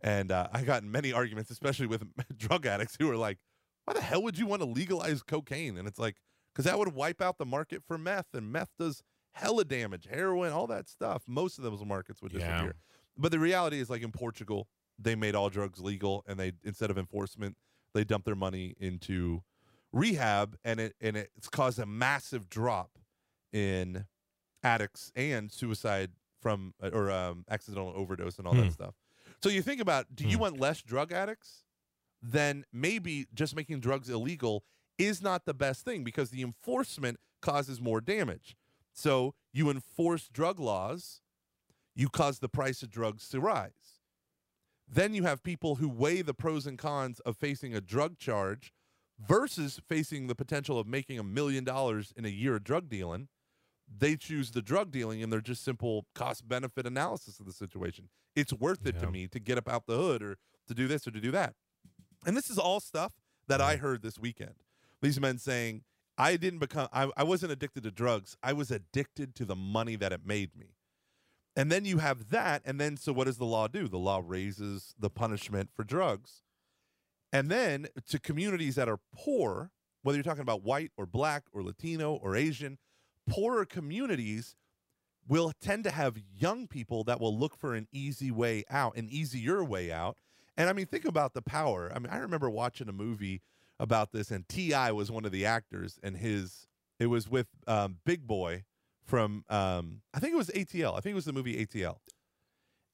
[SPEAKER 2] And uh, I got in many arguments, especially with drug addicts who are like, why the hell would you want to legalize cocaine? And it's like, because that would wipe out the market for meth, and meth does hella damage, heroin, all that stuff. Most of those markets would
[SPEAKER 1] Yeah.
[SPEAKER 2] disappear. But the reality is, like in Portugal, they made all drugs legal, and they instead of enforcement, they dumped their money into rehab, and it and it's caused a massive drop in addicts and suicide from uh, or um, accidental overdose and all
[SPEAKER 1] Hmm.
[SPEAKER 2] that stuff. So you think about, do you
[SPEAKER 1] Hmm.
[SPEAKER 2] want less drug addicts? Then maybe just making drugs illegal is not the best thing because the enforcement causes more damage. So you enforce drug laws, you cause the price of drugs to rise. Then you have people who weigh the pros and cons of facing a drug charge versus facing the potential of making a million dollars in a year of drug dealing. They choose the drug dealing and they're just simple cost benefit analysis of the situation. It's worth it to me to get up out the hood or to do this or to do that. And this is all stuff that I heard this weekend. These men saying, I didn't become, I, I wasn't addicted to drugs. I was addicted to the money that it made me. And then you have that. And then, so what does the law do? The law raises the punishment for drugs. And then to communities that are poor, whether you're talking about white or black or Latino or Asian, poorer communities will tend to have young people that will look for an easy way out, an easier way out. And I mean, think about the power. I mean, I remember watching a movie about this, and T.I. was one of the actors, and his, it was with um, Big Boi from, um, I think it was ATL. I think it was the movie ATL.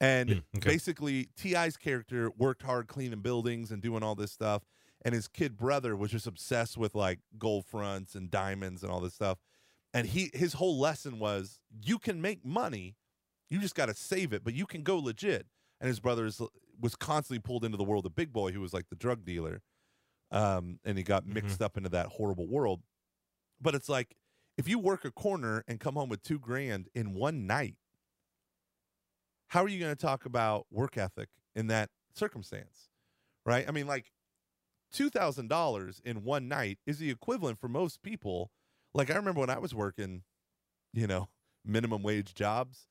[SPEAKER 2] And
[SPEAKER 1] Mm, okay.
[SPEAKER 2] basically, T.I.'s character worked hard cleaning buildings and doing all this stuff. And his kid brother was just obsessed with like gold fronts and diamonds and all this stuff. And he his whole lesson was you can make money, you just got to save it, but you can go legit. And his brother is, was constantly pulled into the world of Big Boi, who was like the drug dealer, um, and he got mixed up into that horrible world. But it's like if you work a corner and come home with two grand in one night, how are you going to talk about work ethic in that circumstance? Right? I mean, like $2,000 in one night is the equivalent for most people. Like, I remember when I was working, you know, minimum wage jobs.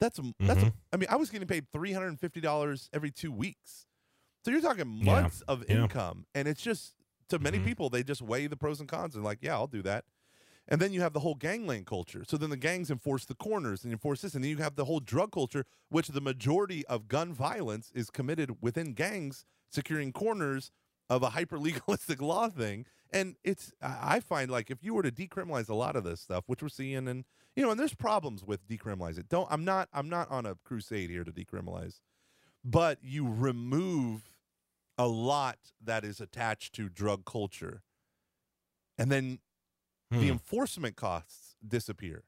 [SPEAKER 2] That's, that's,
[SPEAKER 1] Mhm.
[SPEAKER 2] I mean, I was getting paid $350 every two weeks. So you're talking
[SPEAKER 1] Yeah.
[SPEAKER 2] months of
[SPEAKER 1] Yeah.
[SPEAKER 2] income. And it's just, to many
[SPEAKER 1] Mhm.
[SPEAKER 2] people, they just weigh the pros and cons and like, yeah, I'll do that. And then you have the whole gangland culture. So then the gangs enforce the corners and enforce this. And then you have the whole drug culture, which the majority of gun violence is committed within gangs securing corners of a hyper legalistic law thing. And it's, I find like if you were to decriminalize a lot of this stuff, which we're seeing, and you know, and there's problems with decriminalizing. Don't, I'm not, I'm not on a crusade here to decriminalize, but you remove a lot that is attached to drug culture. And then the
[SPEAKER 1] Hmm.
[SPEAKER 2] enforcement costs disappear.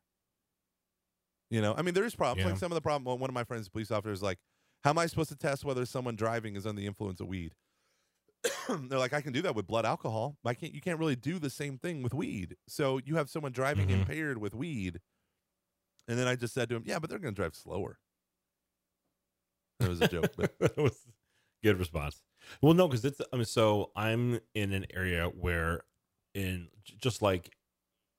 [SPEAKER 2] You know, I mean, there is problems.
[SPEAKER 1] Yeah.
[SPEAKER 2] Like some of the problem. One of my friends, police officer, is like, "How am I supposed to test whether someone driving is under the influence of weed?" They're like, "I can do that with blood alcohol. I can't. You can't really do the same thing with weed. So you have someone driving
[SPEAKER 1] Mhm.
[SPEAKER 2] impaired with weed." And then I just said to him, "Yeah, but they're going to drive slower." It was a joke, but
[SPEAKER 1] that was good response. Well, no, because it's I mean, so I'm in an area where, in just like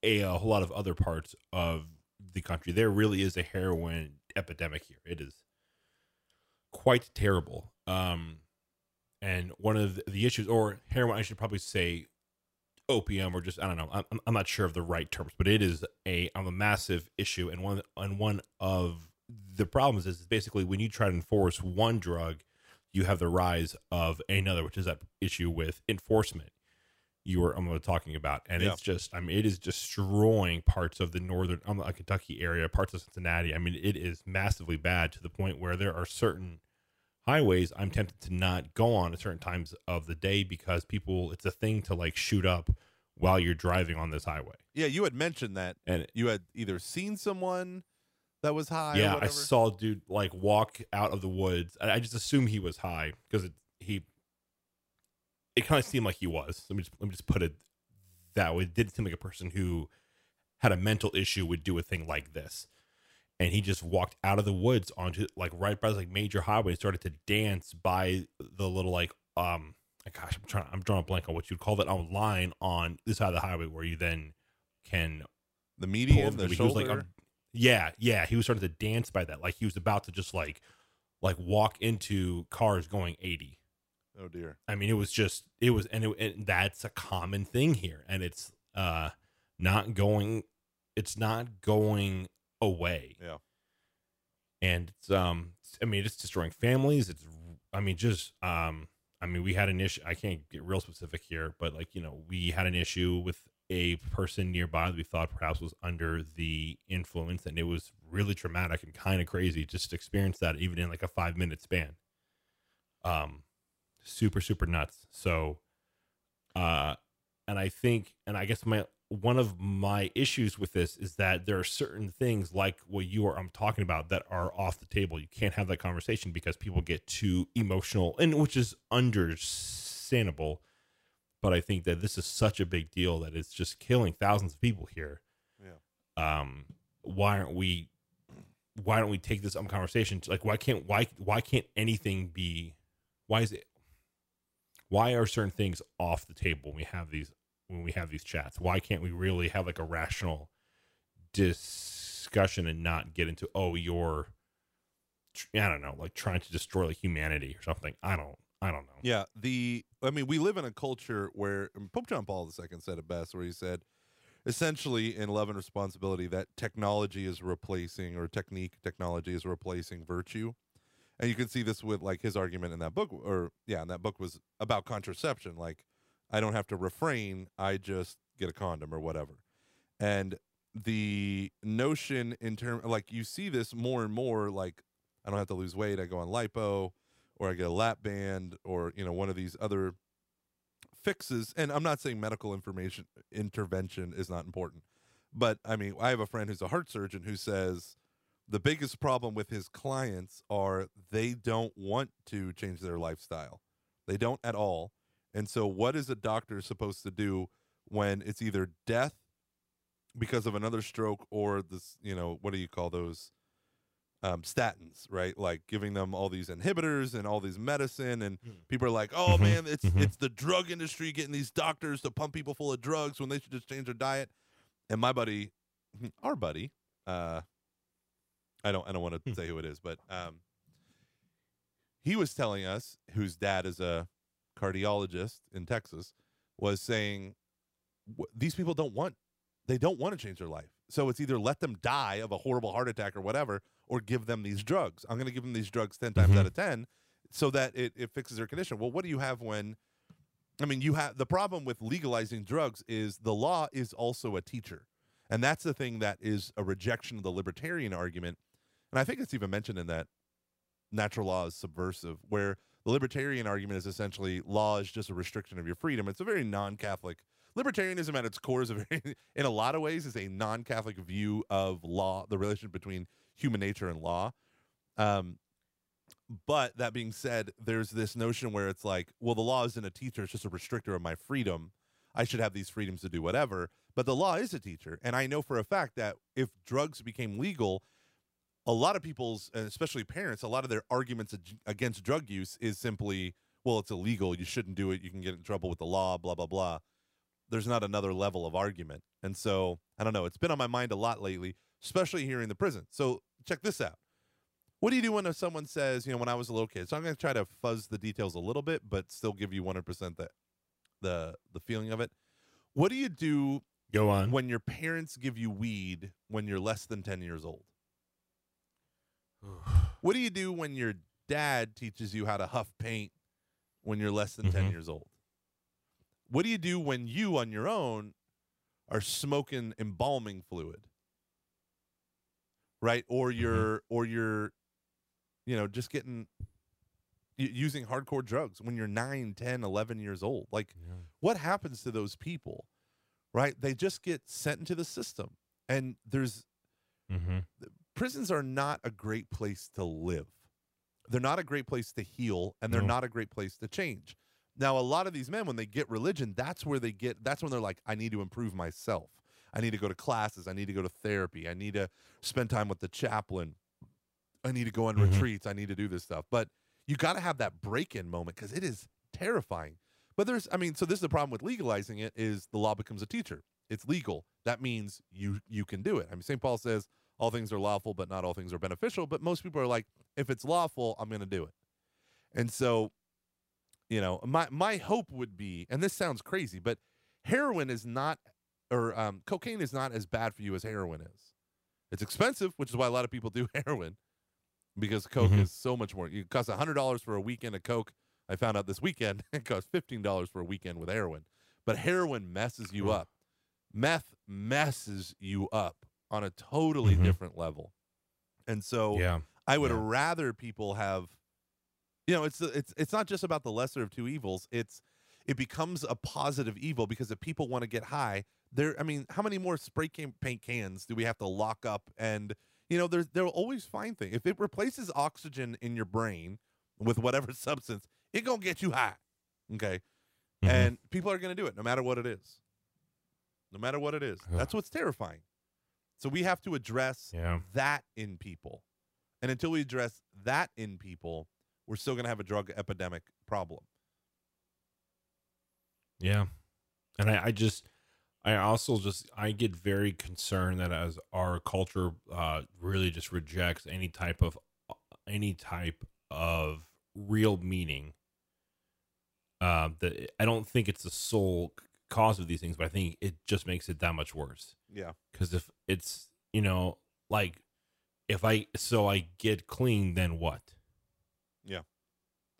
[SPEAKER 1] a, a whole lot of other parts of the country, there really is a heroin epidemic here. It is quite terrible. Um, and one of the, issues, or heroin, I should probably say opium, or just I don't know. I'm, I'm not sure of the right terms, but it is a um, a massive issue, and one and one of the problems is basically when you try to enforce one drug, you have the rise of another, which is that issue with enforcement you were um, talking about, and
[SPEAKER 2] Yeah.
[SPEAKER 1] it's just I mean it is destroying parts of the northern um, uh, Kentucky area, parts of Cincinnati. I mean it is massively bad to the point where there are certain highways, I'm tempted to not go on at certain times of the day because people, it's a thing to like shoot up while you're driving on this highway.
[SPEAKER 2] Yeah, you had mentioned that
[SPEAKER 1] And
[SPEAKER 2] you had either seen someone that was high. or
[SPEAKER 1] yeah, I saw a dude like walk out of the woods. I just assume he was high because he, it kind of seemed like he was. Let me just, let me just put it that way. It did seem like a person who had a mental issue would do a thing like this. And he just walked out of the woods onto like right by this like major highway and started to dance by the little like um gosh I'm trying I'm drawing a blank on what you'd call that on line on this side of the highway where you then can
[SPEAKER 2] the median,
[SPEAKER 1] over
[SPEAKER 2] the
[SPEAKER 1] he
[SPEAKER 2] shoulder.
[SPEAKER 1] was like, um, yeah, yeah. He was starting to dance by that, like he was about to just like, like walk into cars going eighty.
[SPEAKER 2] Oh dear.
[SPEAKER 1] I mean, it was just, it was, and, it, and that's a common thing here, and it's uh not going, it's not going away.
[SPEAKER 2] Yeah.
[SPEAKER 1] and it's um, I mean, it's destroying families. It's, I mean, just um, I mean, we had an issue. I can't get real specific here, but like you know, we had an issue with a person nearby that we thought perhaps was under the influence, and it was really traumatic and kind of crazy just to experience that even in like a five minute span. Um, super super nuts. So, uh, and I think, and I guess my one of my issues with this is that there are certain things like what you are I'm talking about that are off the table. You can't have that conversation because people get too emotional, and which is understandable. But I think that this is such a big deal that it's just killing thousands of people here.
[SPEAKER 2] Yeah.
[SPEAKER 1] Um, why aren't we? Why don't we take this um conversation? Like, why can't why why can't anything be? Why is it? Why are certain things off the table when we have these when we have these chats? Why can't we really have like a rational discussion and not get into oh you're I don't know like trying to destroy like humanity or something? I don't I don't know.
[SPEAKER 2] Yeah, the I mean, we live in a culture where Pope John Paul II said it best, where he said, essentially in love and responsibility, that technology is replacing or technique technology is replacing virtue, and you can see this with like his argument in that book, or yeah, and that book was about contraception. Like, I don't have to refrain; I just get a condom or whatever, and the notion in term like you see this more and more like I don't have to lose weight, I go on lipo or I get a lap band or you know one of these other fixes and I'm not saying medical information intervention is not important but I mean I have a friend who's a heart surgeon who says the biggest problem with his clients are they don't want to change their lifestyle they don't at all and so what is a doctor supposed to do when it's either death because of another stroke or this you know what do you call those um, statins, right? Like giving them all these inhibitors and all these medicine, and
[SPEAKER 1] Hmm.
[SPEAKER 2] people are like, "Oh
[SPEAKER 1] Mhm,
[SPEAKER 2] man, it's
[SPEAKER 1] mhm.
[SPEAKER 2] it's the drug industry getting these doctors to pump people full of drugs when they should just change their diet." And my buddy, our buddy, uh, I don't I don't want to
[SPEAKER 1] Hmm.
[SPEAKER 2] say who it is, but um, he was telling us, whose dad is a cardiologist in Texas, was saying these people don't want they don't want to change their life. So it's either let them die of a horrible heart attack or whatever, or give them these drugs. I'm going to give them these drugs 10 times
[SPEAKER 1] Mhm.
[SPEAKER 2] out of 10 so that it, it fixes their condition. Well, what do you have when, I mean, you have the problem with legalizing drugs is the law is also a teacher. And that's the thing that is a rejection of the libertarian argument. And I think it's even mentioned in that natural law is subversive, where the libertarian argument is essentially law is just a restriction of your freedom. It's a very non Catholic libertarianism at its core is a very in a lot of ways is a non-catholic view of law the relationship between human nature and law. Um but that being said there's this notion where it's like well the law isn't a teacher it's just a restrictor of my freedom. I should have these freedoms to do whatever but the law is a teacher. And i know for a fact that if drugs became legal a lot of people's and especially parents a lot of their arguments against drug use is simply well it's illegal you shouldn't do it you can get in trouble with the law blah blah blah there's not another level of argument. And so I don't know. It's been on my mind a lot lately, especially here in the prison. So check this out. What do you do when someone says, you know, when I was a little kid? So I'm going to try to fuzz the details a little bit, but still give you 100% the the the feeling of it. What do you do
[SPEAKER 1] Go on.
[SPEAKER 2] when your parents give you weed when you're less than 10 years old? What do you do when your dad teaches you how to huff paint when you're less than 10
[SPEAKER 1] Mhm.
[SPEAKER 2] years old? What do you do when you on your own are smoking embalming fluid? Right? Or you're or you're you know, just getting using hardcore drugs when you're 9, 10, 11 years old. Like
[SPEAKER 1] Yeah.
[SPEAKER 2] what happens to those people? Right? They just get sent into the system. And there's
[SPEAKER 1] Mm-hmm.
[SPEAKER 2] Prisons are not a great place to live. They're not a great place to heal, and they're
[SPEAKER 1] No.
[SPEAKER 2] not a great place to change. Now, a lot of these men, when they get religion, that's where they get. That's when they're like, I need to improve myself. I need to go to classes. I need to go to therapy. I need to spend time with the chaplain. I need to go on
[SPEAKER 1] Mhm.
[SPEAKER 2] retreats. I need to do this stuff. But you got to have that break-in moment because it is terrifying. But there's, I mean, so this is the problem with legalizing it is the law becomes a teacher. It's legal. That means you you can do it. I mean, St. Paul says all things are lawful, but not all things are beneficial. But most people are like, if it's lawful, I'm going to do it. And so, you know, my my hope would be, and this sounds crazy, but heroin is not, or um, cocaine is not as bad for you as heroin is. It's expensive, which is why a lot of people do heroin, because coke
[SPEAKER 1] Mhm.
[SPEAKER 2] is so much more. It costs hundred dollars for a weekend of coke. I found out this weekend it costs fifteen dollars for a weekend with heroin. But heroin messes you up. Meth messes you up on a totally
[SPEAKER 1] Mhm.
[SPEAKER 2] different level. And so
[SPEAKER 1] Yeah.
[SPEAKER 2] I would
[SPEAKER 1] Yeah.
[SPEAKER 2] rather people have you know, it's it's it's not just about the lesser of two evils. It's it becomes a positive evil because if people want to get high, there I mean, how many more spray can paint cans do we have to lock up and you know, there's they'll always find things. If it replaces oxygen in your brain with whatever substance, it gonna get you high. Okay.
[SPEAKER 1] Mhm.
[SPEAKER 2] And people are gonna do it no matter what it is. No matter what it is. That's what's terrifying. So we have to address
[SPEAKER 1] yeah.
[SPEAKER 2] that in people. And until we address that in people, we're still going to have a drug epidemic problem.
[SPEAKER 1] Yeah. And I, I just, I also just, I get very concerned that as our culture uh, really just rejects any type of, any type of real meaning. Uh, that I don't think it's the sole cause of these things, but I think it just makes it that much worse.
[SPEAKER 2] Yeah.
[SPEAKER 1] Because if it's, you know, like, if I, so I get clean, then what?
[SPEAKER 2] Yeah.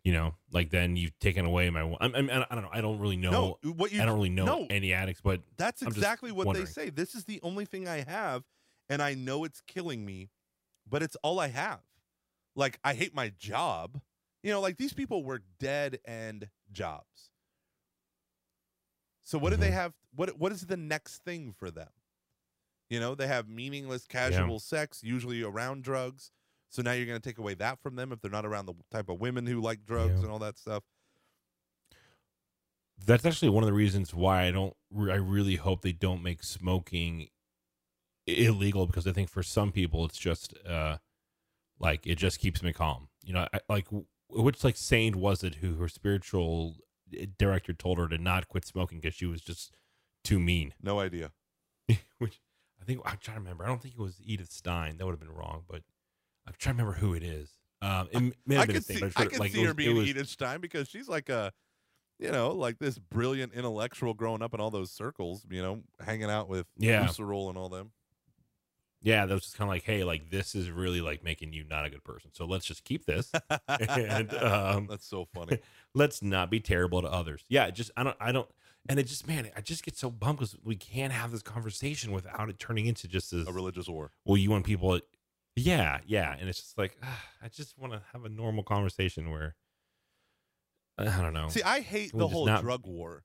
[SPEAKER 1] You know, like then you've taken away my. I, I, I don't know. I don't really know.
[SPEAKER 2] No, what you
[SPEAKER 1] I don't really know
[SPEAKER 2] no.
[SPEAKER 1] any addicts, but
[SPEAKER 2] That's exactly what
[SPEAKER 1] wondering.
[SPEAKER 2] they say. This is the only thing I have and I know it's killing me, but it's all I have. Like I hate my job. You know, like these people work dead end jobs. So what do they
[SPEAKER 1] Mhm.
[SPEAKER 2] have what what is the next thing for them? You know, they have meaningless casual sex usually around drugs. So now you're going to take away that from them if they're not around the type of women who like drugs
[SPEAKER 1] Yeah.
[SPEAKER 2] and all that stuff.
[SPEAKER 1] that's actually one of the reasons why I don't. I really hope they don't make smoking illegal because I think for some people it's just uh like it just keeps me calm. You know, I, like which like saint was it who her spiritual eh, director told her to not quit smoking because she was just too mean.
[SPEAKER 2] No idea.
[SPEAKER 1] which I think I'm trying to remember. I don't think it was Edith Stein. That would have been wrong, but I'm trying to remember who it is. Um, it may have
[SPEAKER 2] I
[SPEAKER 1] been a thing,
[SPEAKER 2] see I
[SPEAKER 1] like,
[SPEAKER 2] see
[SPEAKER 1] it
[SPEAKER 2] her being
[SPEAKER 1] was-
[SPEAKER 2] Edith Stein because she's like a you know, like this brilliant intellectual growing up in all those circles, you know, hanging out with
[SPEAKER 1] Yeah.
[SPEAKER 2] Husserl and all them.
[SPEAKER 1] yeah, that was just kind of like, hey, like this is really like making you not a good person. So let's just keep this, and um,
[SPEAKER 2] That's so funny.
[SPEAKER 1] let's not be terrible to others. Yeah, just I don't I don't, and it just man, I just get so bummed because we can't have this conversation without it turning into just this.
[SPEAKER 2] a religious war.
[SPEAKER 1] well, you want people, yeah, yeah, and it's just like ah, I just want to have a normal conversation where I don't know.
[SPEAKER 2] See, I hate the whole
[SPEAKER 1] not-
[SPEAKER 2] drug war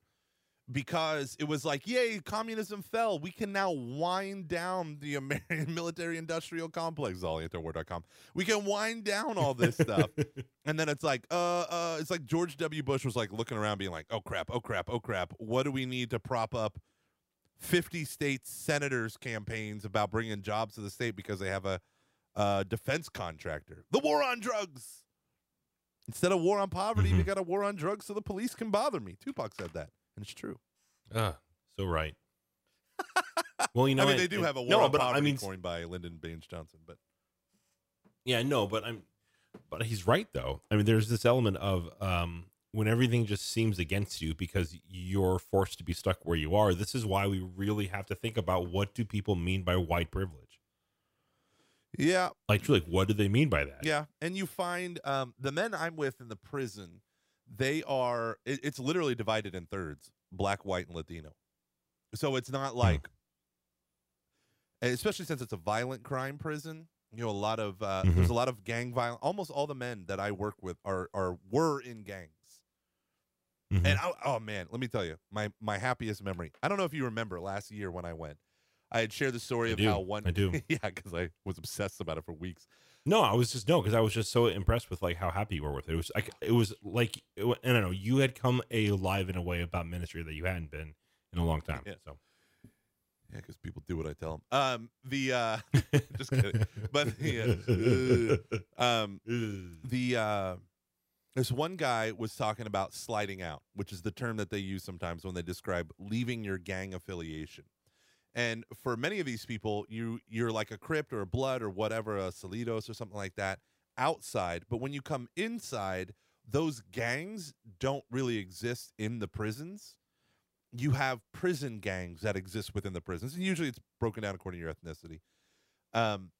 [SPEAKER 2] because it was like, yay, communism fell. We can now wind down the American military industrial complex, ollinterwar.com. We can wind down all this stuff. And then it's like, uh, uh, it's like George W. Bush was like looking around, being like, "Oh crap, oh crap, oh crap! What do we need to prop up fifty state senators' campaigns about bringing jobs to the state because they have a, uh defense contractor? The war on drugs. Instead of war on poverty, we
[SPEAKER 1] Mhm.
[SPEAKER 2] got a war on drugs, so the police can bother me. Tupac said that, and it's true.
[SPEAKER 1] Ah, so right. well, you know,
[SPEAKER 2] I mean, they do
[SPEAKER 1] and-
[SPEAKER 2] have a war
[SPEAKER 1] no,
[SPEAKER 2] on
[SPEAKER 1] but
[SPEAKER 2] poverty
[SPEAKER 1] I mean,
[SPEAKER 2] coined by Lyndon Baines Johnson, but
[SPEAKER 1] Yeah, no, but I'm but he's right though. I mean, there's this element of um when everything just seems against you because you're forced to be stuck where you are. This is why we really have to think about what do people mean by white privilege?
[SPEAKER 2] yeah,
[SPEAKER 1] Like, like, what do they mean by that?
[SPEAKER 2] Yeah, and you find um, the men I'm with in the prison, they are. It, it's literally divided in thirds: black, white, and Latino. So it's not like, especially since it's a violent crime prison. You know, a lot of uh,
[SPEAKER 1] Mhm.
[SPEAKER 2] there's a lot of gang violence. Almost all the men that I work with are are were in gangs.
[SPEAKER 1] Mhm.
[SPEAKER 2] And I, oh man, let me tell you, my my happiest memory. I don't know if you remember last year when I went. I had shared the story
[SPEAKER 1] I
[SPEAKER 2] of
[SPEAKER 1] do.
[SPEAKER 2] how one
[SPEAKER 1] I do.
[SPEAKER 2] yeah, because I was obsessed about it for weeks.
[SPEAKER 1] No, I was just no, because I was just so impressed with like how happy you were with it. It was like it was like it, I don't know. You had come alive in a way about ministry that you hadn't been in a long time.
[SPEAKER 2] Yeah.
[SPEAKER 1] So
[SPEAKER 2] Yeah, because people do what I tell them. Um, the uh, just kidding. But the, uh, um, the uh, this one guy was talking about sliding out, which is the term that they use sometimes when they describe leaving your gang affiliation. And for many of these people, you you're like a Crip or a blood or whatever, a Salidos or something like that outside. But when you come inside, those gangs don't really exist in the prisons. You have prison gangs that exist within the prisons, and usually it's broken down according to your ethnicity. Um,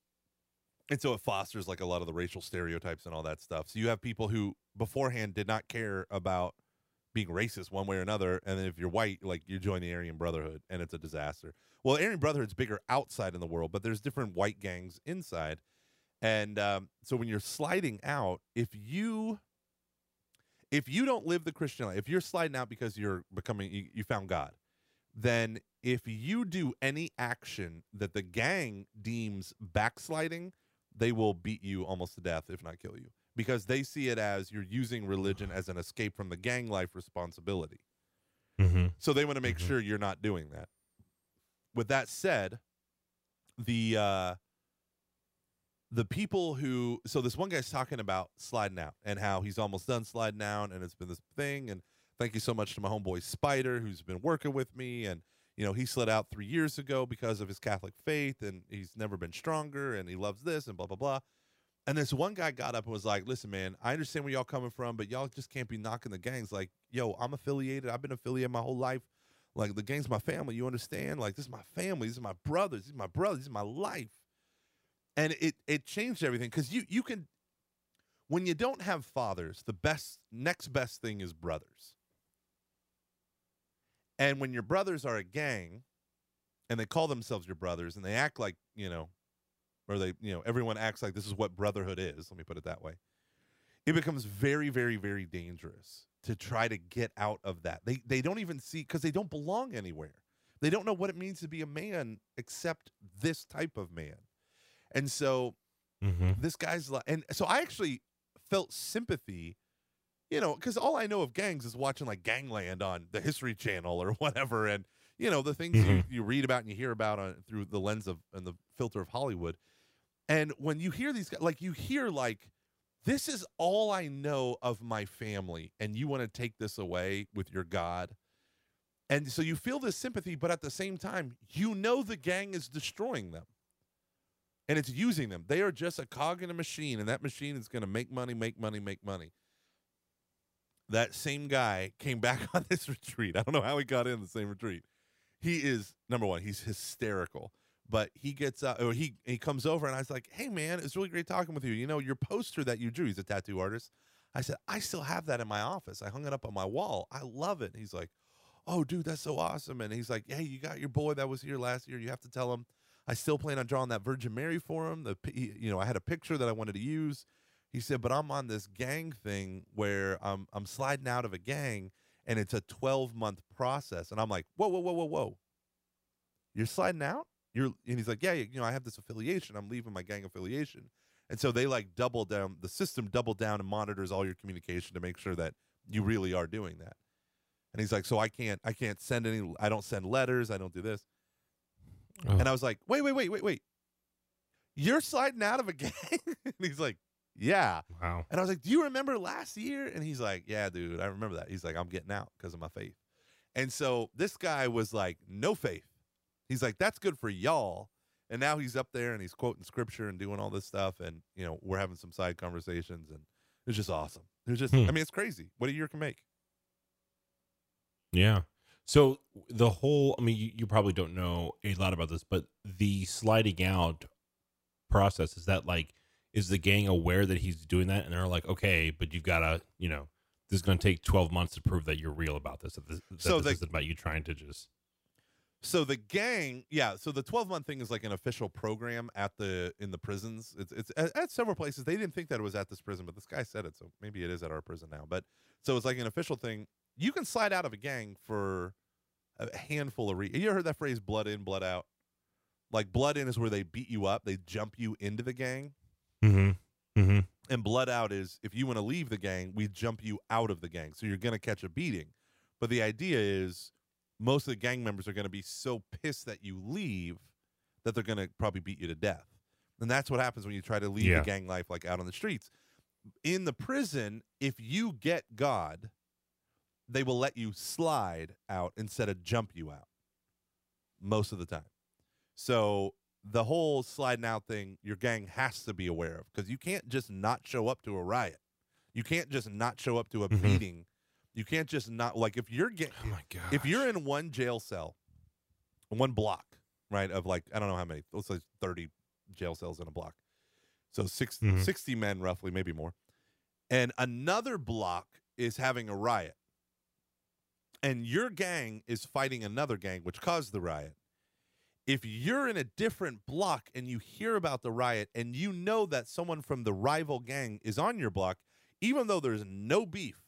[SPEAKER 2] and so it fosters like a lot of the racial stereotypes and all that stuff. So you have people who beforehand did not care about being racist one way or another, and then if you're white, like you join the Aryan Brotherhood, and it's a disaster. Well, Aryan Brotherhood's bigger outside in the world, but there's different white gangs inside, and um, so when you're sliding out, if you if you don't live the Christian life, if you're sliding out because you're becoming you, you found God, then if you do any action that the gang deems backsliding, they will beat you almost to death, if not kill you, because they see it as you're using religion as an escape from the gang life responsibility.
[SPEAKER 1] Mhm.
[SPEAKER 2] So they want to make
[SPEAKER 1] Mhm.
[SPEAKER 2] sure you're not doing that. With that said, the uh the people who so this one guy's talking about sliding out and how he's almost done sliding out and it's been this thing and thank you so much to my homeboy Spider who's been working with me and you know he slid out 3 years ago because of his Catholic faith and he's never been stronger and he loves this and blah blah blah. And this one guy got up and was like, "Listen, man, I understand where y'all coming from, but y'all just can't be knocking the gangs. Like, yo, I'm affiliated. I've been affiliated my whole life. Like, the gang's my family. You understand? Like, this is my family. This is my brothers. This is my brothers. This is my life." And it it changed everything because you you can, when you don't have fathers, the best next best thing is brothers. And when your brothers are a gang, and they call themselves your brothers, and they act like you know or they you know everyone acts like this is what brotherhood is let me put it that way. It becomes very very very dangerous to try to get out of that. They they don't even see because they don't belong anywhere. They don't know what it means to be a man except this type of man. And so
[SPEAKER 1] Mhm.
[SPEAKER 2] this guy's like and so i actually felt sympathy you know because all i know of gangs is watching like gangland on the history channel or whatever and you know the things you,
[SPEAKER 1] Mhm.
[SPEAKER 2] you read about and you hear about on, through the lens of and the filter of hollywood and when you hear these guys like you hear like this is all i know of my family and you want to take this away with your god and so you feel this sympathy but at the same time you know the gang is destroying them and it's using them. They are just a cog in a machine, and that machine is going to make money, make money, make money. That same guy came back on this retreat. I don't know how he got in the same retreat. He is number one. He's hysterical, but he gets uh, or he he comes over, and I was like, "Hey, man, it's really great talking with you. You know, your poster that you drew. He's a tattoo artist. I said I still have that in my office. I hung it up on my wall. I love it. And he's like, "Oh, dude, that's so awesome." And he's like, "Hey, you got your boy that was here last year. You have to tell him." I still plan on drawing that Virgin Mary for him. The you know I had a picture that I wanted to use. He said, but I'm on this gang thing where I'm I'm sliding out of a gang, and it's a 12 month process. And I'm like, whoa, whoa, whoa, whoa, whoa. You're sliding out? You're and he's like, yeah, you know I have this affiliation. I'm leaving my gang affiliation. And so they like double down. The system double down and monitors all your communication to make sure that you really are doing that. And he's like, so I can't I can't send any. I don't send letters. I don't do this.
[SPEAKER 1] Oh.
[SPEAKER 2] And I was like, wait, wait, wait, wait, wait. You're sliding out of a gang? and he's like, yeah.
[SPEAKER 1] wow.
[SPEAKER 2] And I was like, do you remember last year? And he's like, yeah, dude, I remember that. He's like, I'm getting out because of my faith. And so this guy was like, no faith. He's like, that's good for y'all. And now he's up there and he's quoting scripture and doing all this stuff. And, you know, we're having some side conversations and it's just awesome. It's just,
[SPEAKER 1] Hmm.
[SPEAKER 2] I mean, it's crazy what a year can make.
[SPEAKER 1] Yeah. So the whole, I mean, you, you probably don't know a lot about this, but the sliding out process is that like, is the gang aware that he's doing that? And they're like, okay, but you've got to, you know, this is going to take 12 months to prove that you're real about this. That this, that
[SPEAKER 2] So
[SPEAKER 1] this
[SPEAKER 2] the-
[SPEAKER 1] isn't about you trying to just.
[SPEAKER 2] So the gang, yeah. So the 12 month thing is like an official program at the in the prisons. It's it's at, at several places. They didn't think that it was at this prison, but this guy said it, so maybe it is at our prison now. But so it's like an official thing. You can slide out of a gang for a handful of. Re- you ever heard that phrase "blood in, blood out"? Like blood in is where they beat you up, they jump you into the gang,
[SPEAKER 1] Mm-hmm. Mm-hmm.
[SPEAKER 2] and blood out is if you want to leave the gang, we jump you out of the gang, so you're gonna catch a beating. But the idea is most of the gang members are going to be so pissed that you leave that they're going to probably beat you to death. And that's what happens when you try to leave
[SPEAKER 1] Yeah.
[SPEAKER 2] the gang life like out on the streets. In the prison, if you get God, they will let you slide out instead of jump you out most of the time. So the whole sliding out thing, your gang has to be aware of because you can't just not show up to a riot. You can't just not show up to a
[SPEAKER 1] Mhm.
[SPEAKER 2] beating. You can't just not like if you're getting
[SPEAKER 1] Oh
[SPEAKER 2] if you're in one jail cell, one block, right, of like, I don't know how many, let's say 30 jail cells in a block. So six,
[SPEAKER 1] Mhm.
[SPEAKER 2] 60 men, roughly, maybe more. And another block is having a riot. And your gang is fighting another gang, which caused the riot. If you're in a different block and you hear about the riot and you know that someone from the rival gang is on your block, even though there's no beef,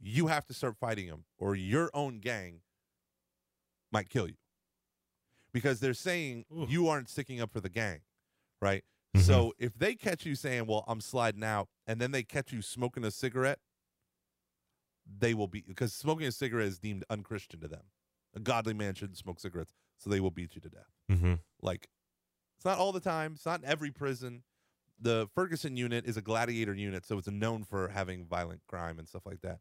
[SPEAKER 2] you have to start fighting them or your own gang might kill you because they're saying
[SPEAKER 1] Ooh.
[SPEAKER 2] you aren't sticking up for the gang right
[SPEAKER 1] Mhm.
[SPEAKER 2] so if they catch you saying well i'm sliding out and then they catch you smoking a cigarette they will be because smoking a cigarette is deemed unchristian to them a godly man shouldn't smoke cigarettes so they will beat you to death
[SPEAKER 1] Mm-hmm.
[SPEAKER 2] like it's not all the time it's not in every prison the ferguson unit is a gladiator unit so it's known for having violent crime and stuff like that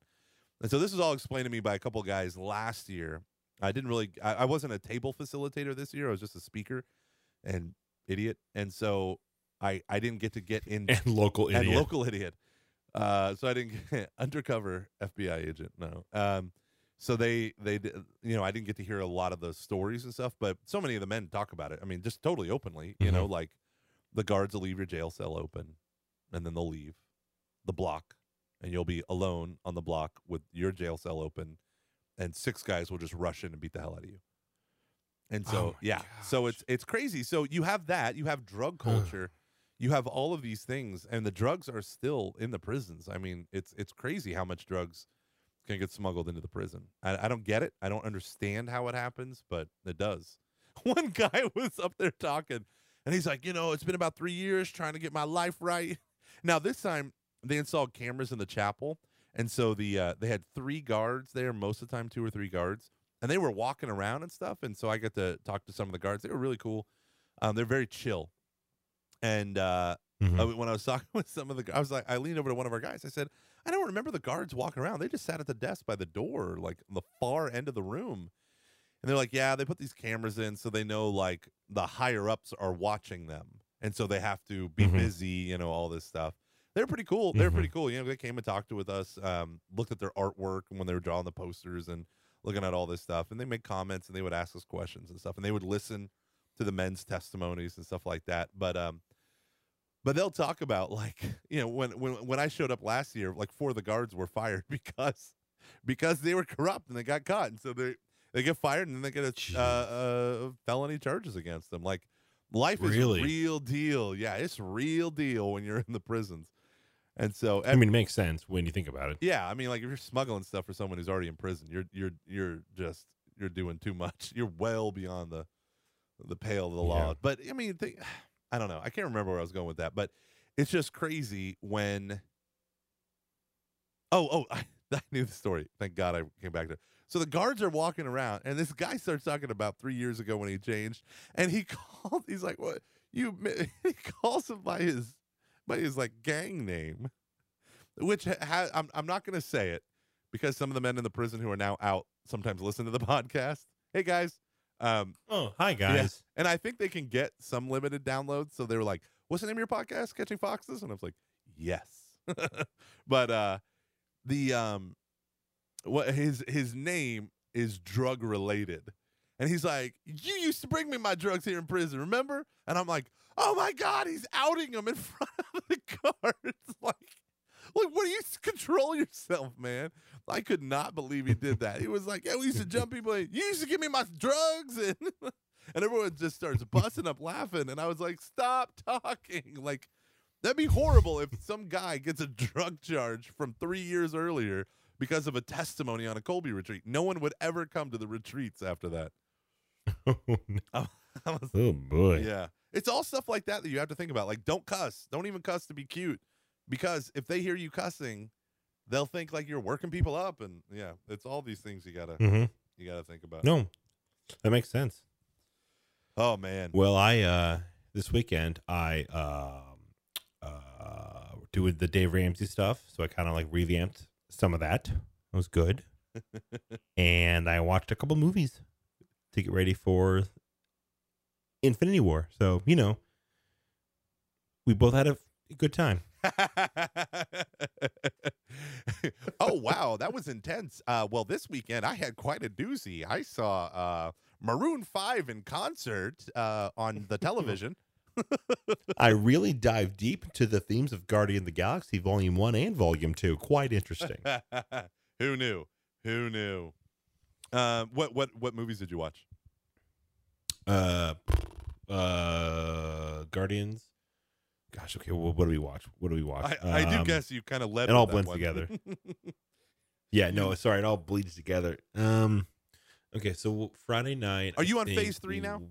[SPEAKER 2] and so this was all explained to me by a couple guys last year i didn't really I, I wasn't a table facilitator this year i was just a speaker and idiot and so i i didn't get to get in
[SPEAKER 1] And local idiot and
[SPEAKER 2] local idiot. Uh, so I didn't get undercover FBI agent. No. Um, so they they you know I didn't get to hear a lot of the stories and stuff, but so many of the men talk about it. I mean, just totally openly. You know, like the guards will leave your jail cell open, and then they'll leave the block, and you'll be alone on the block with your jail cell open, and six guys will just rush in and beat the hell out of you. And so
[SPEAKER 1] Oh
[SPEAKER 2] yeah, so it's it's crazy. So you have that, you have drug culture you have all of these things and the drugs are still in the prisons. I mean it's it's crazy how much drugs can get smuggled into the prison. I, I don't get it. I don't understand how it happens but it does. One guy was up there talking and he's like you know it's been about three years trying to get my life right. Now this time they installed cameras in the chapel and so the uh, they had three guards there most of the time two or three guards and they were walking around and stuff and so i got to talk to some of the guards they were really cool um, they're very chill and uh,
[SPEAKER 1] Mhm.
[SPEAKER 2] uh, when I was talking with some of the, I was like, I leaned over to one of our guys. I said, I don't remember the guards walking around. They just sat at the desk by the door, like on the far end of the room. And they're like, yeah, they put these cameras in so they know like the higher ups are watching them, and so they have to be
[SPEAKER 1] Mhm.
[SPEAKER 2] busy, you know, all this stuff. They're pretty cool. They're
[SPEAKER 1] Mhm.
[SPEAKER 2] pretty cool. You know, they came and talked with us, um, looked at their artwork and when they were drawing the posters and looking at all this stuff, and they made comments and they would ask us questions and stuff, and they would listen to the men's testimonies and stuff like that. But um, but they'll talk about like you know when when when I showed up last year, like four of the guards were fired because because they were corrupt and they got caught, and so they they get fired and then they get a uh, uh, felony charges against them. Like life is
[SPEAKER 1] Really?
[SPEAKER 2] real deal. Yeah, it's real deal when you're in the prisons. And so
[SPEAKER 1] I mean, it makes sense when you think about it.
[SPEAKER 2] yeah, I mean, like if you're smuggling stuff for someone who's already in prison, you're you're you're just you're doing too much. You're well beyond the the pale of the law.
[SPEAKER 1] Yeah.
[SPEAKER 2] But I mean, think, I don't know. I can't remember where I was going with that, but it's just crazy when. Oh, oh! I, I knew the story. Thank God I came back to. it. So the guards are walking around, and this guy starts talking about three years ago when he changed, and he called. He's like, "What you?" mi-" He calls him by his by his like gang name, which ha- I'm I'm not to say it because some of the men in the prison who are now out sometimes listen to the podcast. Hey guys, um,
[SPEAKER 1] Oh, hi guys.
[SPEAKER 2] and I think they can get some limited downloads. So they were like, "What's the name of your podcast? Catching Foxes?" And I was like, "Yes." but uh, the um, what his his name is drug related, and he's like, "You used to bring me my drugs here in prison, remember?" And I'm like, "Oh my god, he's outing them in front of the guards!" like, like, what do you control yourself, man? I could not believe he did that. He was like, "Yeah, we used to jump people. You used to give me my drugs," and and everyone just starts busting up laughing. And I was like, "Stop talking!" Like that'd be horrible if some guy gets a drug charge from three years earlier because of a testimony on a Colby retreat. No one would ever come to the retreats after that.
[SPEAKER 1] oh
[SPEAKER 2] I was oh,
[SPEAKER 1] boy.
[SPEAKER 2] yeah. It's all stuff like that that you have to think about. Like, don't cuss. Don't even cuss to be cute. Because if they hear you cussing, they'll think like you're working people up. And yeah, it's all these things you gotta
[SPEAKER 1] mm-hmm.
[SPEAKER 2] you gotta think about.
[SPEAKER 1] No, that makes sense.
[SPEAKER 2] Oh man.
[SPEAKER 1] Well, I uh this weekend I um uh doing the Dave Ramsey stuff, so I kind of like revamped some of that. It was good, and I watched a couple movies to get ready for Infinity War. So you know, we both had a good time.
[SPEAKER 2] oh wow, that was intense. Uh, well, this weekend I had quite a doozy. I saw uh, Maroon Five in concert uh, on the television.
[SPEAKER 1] I really dive deep into the themes of Guardian of the Galaxy Volume One and Volume Two. Quite interesting.
[SPEAKER 2] Who knew? Who knew? Uh, what what what movies did you watch?
[SPEAKER 1] uh uh guardians gosh okay well, what do we watch what do we watch
[SPEAKER 2] I, I do
[SPEAKER 1] Um,
[SPEAKER 2] guess you kind of led.
[SPEAKER 1] it all blends
[SPEAKER 2] one.
[SPEAKER 1] together. yeah no sorry it all bleeds together um okay so friday night
[SPEAKER 2] Are
[SPEAKER 1] I
[SPEAKER 2] you on phase three now?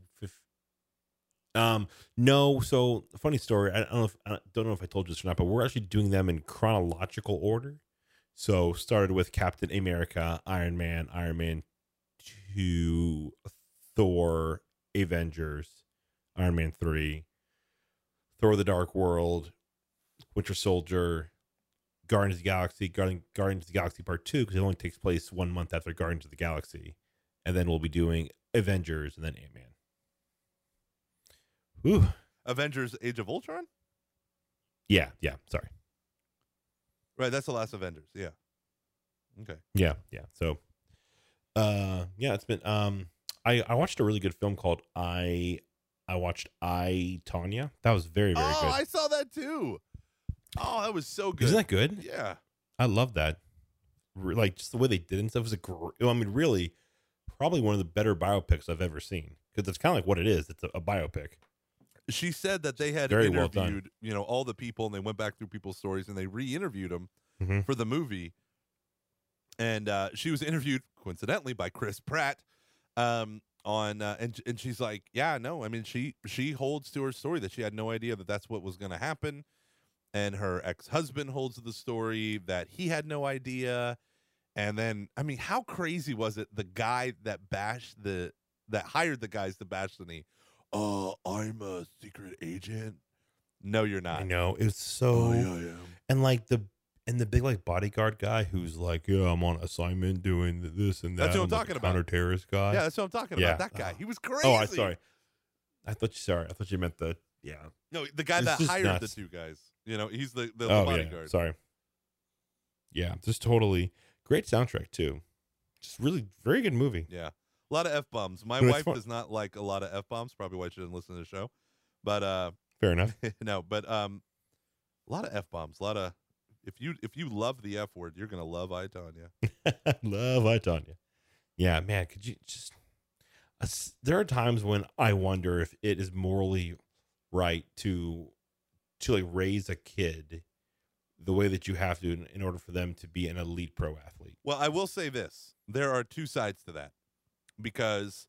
[SPEAKER 1] um no so funny story i don't know if i don't know if i told you this or not but we're actually doing them in chronological order so started with captain america iron man iron man 2 thor avengers iron man 3 thor the dark world winter soldier guardians of the galaxy Guardian, guardians of the galaxy part 2 because it only takes place one month after guardians of the galaxy and then we'll be doing avengers and then ant-man Ooh.
[SPEAKER 2] Avengers: Age of Ultron.
[SPEAKER 1] Yeah, yeah. Sorry.
[SPEAKER 2] Right, that's the last Avengers. Yeah. Okay.
[SPEAKER 1] Yeah, yeah. So, uh, yeah, it's been. Um, I I watched a really good film called I. I watched I Tonya. That was very very
[SPEAKER 2] oh,
[SPEAKER 1] good.
[SPEAKER 2] I saw that too. Oh, that was so good.
[SPEAKER 1] Isn't that good?
[SPEAKER 2] yeah.
[SPEAKER 1] I love that. Re- Like just the way they did it and stuff was a great. I mean, really, probably one of the better biopics I've ever seen because that's kind of like what it is. It's a, a biopic.
[SPEAKER 2] She said that they had
[SPEAKER 1] Very well
[SPEAKER 2] interviewed,
[SPEAKER 1] done.
[SPEAKER 2] you know, all the people, and they went back through people's stories, and they re-interviewed them
[SPEAKER 1] Mhm.
[SPEAKER 2] for the movie. And uh, she was interviewed, coincidentally, by Chris Pratt. Um, on uh, and and she's like, yeah, no, I mean, she she holds to her story that she had no idea that that's what was going to happen, and her ex husband holds to the story that he had no idea. And then, I mean, how crazy was it? The guy that bashed the that hired the guys to bash the knee. Oh, I'm a secret agent. No, you're not.
[SPEAKER 1] I know it was so
[SPEAKER 2] Oh, yeah, am.
[SPEAKER 1] and like the and the big like bodyguard guy who's like, yeah, I'm on assignment doing this and that.
[SPEAKER 2] That's what I'm talking about.
[SPEAKER 1] Counter terrorist guy.
[SPEAKER 2] Yeah, that's what I'm talking
[SPEAKER 1] Yeah.
[SPEAKER 2] about. That guy. He was crazy.
[SPEAKER 1] Oh, I sorry. I thought you sorry. I thought you meant the yeah.
[SPEAKER 2] No, the guy
[SPEAKER 1] It's
[SPEAKER 2] that hired
[SPEAKER 1] nuts.
[SPEAKER 2] the two guys. You know, he's the, the,
[SPEAKER 1] oh
[SPEAKER 2] bodyguard.
[SPEAKER 1] yeah. Sorry. Yeah, just totally great soundtrack too. Just really very good movie.
[SPEAKER 2] Yeah. A lot of F bombs. My
[SPEAKER 1] But
[SPEAKER 2] wife does not like a lot of F bombs, probably why she doesn't listen to the show. But uh
[SPEAKER 1] Fair enough.
[SPEAKER 2] no, but um a lot of F bombs. A lot of if you if you love the F word, you're gonna love I Tonya.
[SPEAKER 1] Love I Tonya. Yeah, man. Could you just? uh, There are times when I wonder if it is morally right to to like raise a kid the way that you have to in, in order for them to be an elite pro athlete.
[SPEAKER 2] Well, I will say this. There are two sides to that. Because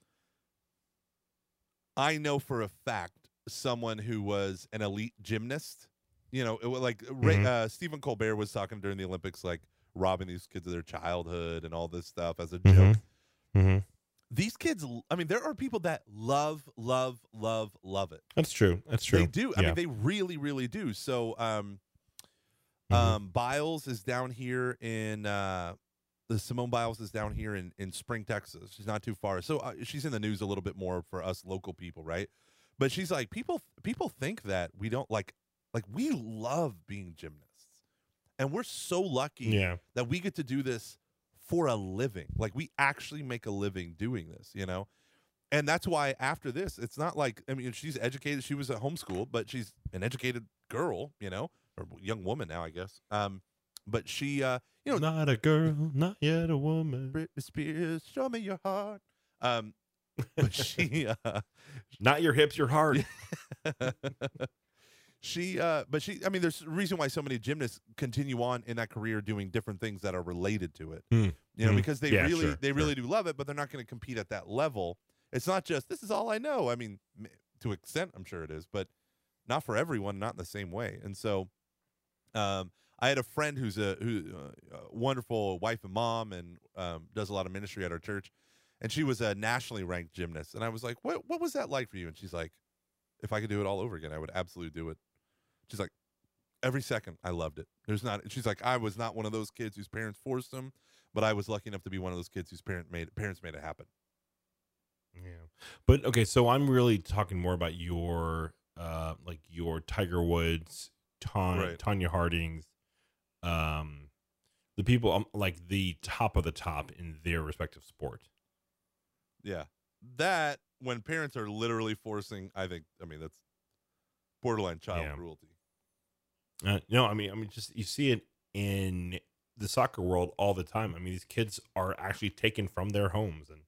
[SPEAKER 2] I know for a fact someone who was an elite gymnast, you know, it was like
[SPEAKER 1] Mhm.
[SPEAKER 2] uh, Stephen Colbert was talking during the Olympics, like robbing these kids of their childhood and all this stuff as a joke.
[SPEAKER 1] Mm-hmm.
[SPEAKER 2] These kids, I mean, there are people that love, love, love, love it.
[SPEAKER 1] That's true. That's true.
[SPEAKER 2] They do. I mean, they really, really do. So, um,
[SPEAKER 1] Mhm.
[SPEAKER 2] um, Biles is down here in uh, the Simone Biles is down here in in Spring, Texas. She's not too far, so uh, she's in the news a little bit more for us local people, right? But she's like people. People think that we don't like like we love being gymnasts, and we're so lucky
[SPEAKER 1] yeah.
[SPEAKER 2] that we get to do this for a living. Like we actually make a living doing this, you know? And that's why after this, it's not like I mean she's educated, she was at homeschool, but she's an educated girl, you know, or young woman now, I guess. Um but she uh You know-
[SPEAKER 1] not a girl, not yet a woman,
[SPEAKER 2] Britney Spears, show me your heart. Um, but she, uh,
[SPEAKER 1] not your hips, your heart.
[SPEAKER 2] she, uh, but she. I mean, there's a reason why so many gymnasts continue on in that career doing different things that are related to it.
[SPEAKER 1] Hmm.
[SPEAKER 2] You know,
[SPEAKER 1] Hmm.
[SPEAKER 2] because they
[SPEAKER 1] Yeah,
[SPEAKER 2] really,
[SPEAKER 1] sure,
[SPEAKER 2] they
[SPEAKER 1] sure.
[SPEAKER 2] really do love it, but they're not going to compete at that level. It's not just this is all I know. I mean, to extent, I'm sure it is, but not for everyone, not in the same way. And so, um, I had a friend who's a who uh, a wonderful wife and mom, and um, does a lot of ministry at our church. And she was a nationally ranked gymnast, and I was like, "What? What was that like for you?" And she's like, "If I could do it all over again, I would absolutely do it." She's like, "Every second, I loved it." There's not. She's like, "I was not one of those kids whose parents forced them, but I was lucky enough to be one of those kids whose parent made parents made it happen."
[SPEAKER 1] Yeah. But okay, so I'm really talking more about your uh like your Tiger Woods, Ton-
[SPEAKER 2] Right.
[SPEAKER 1] Tonya Hardings, um the people um, like the top of the top in their respective sport.
[SPEAKER 2] Yeah, that when parents are literally forcing, I think. I mean, that's borderline child
[SPEAKER 1] Yeah.
[SPEAKER 2] cruelty.
[SPEAKER 1] Uh, no, I mean I mean just you see it in the soccer world all the time. I mean these kids are actually taken from their homes and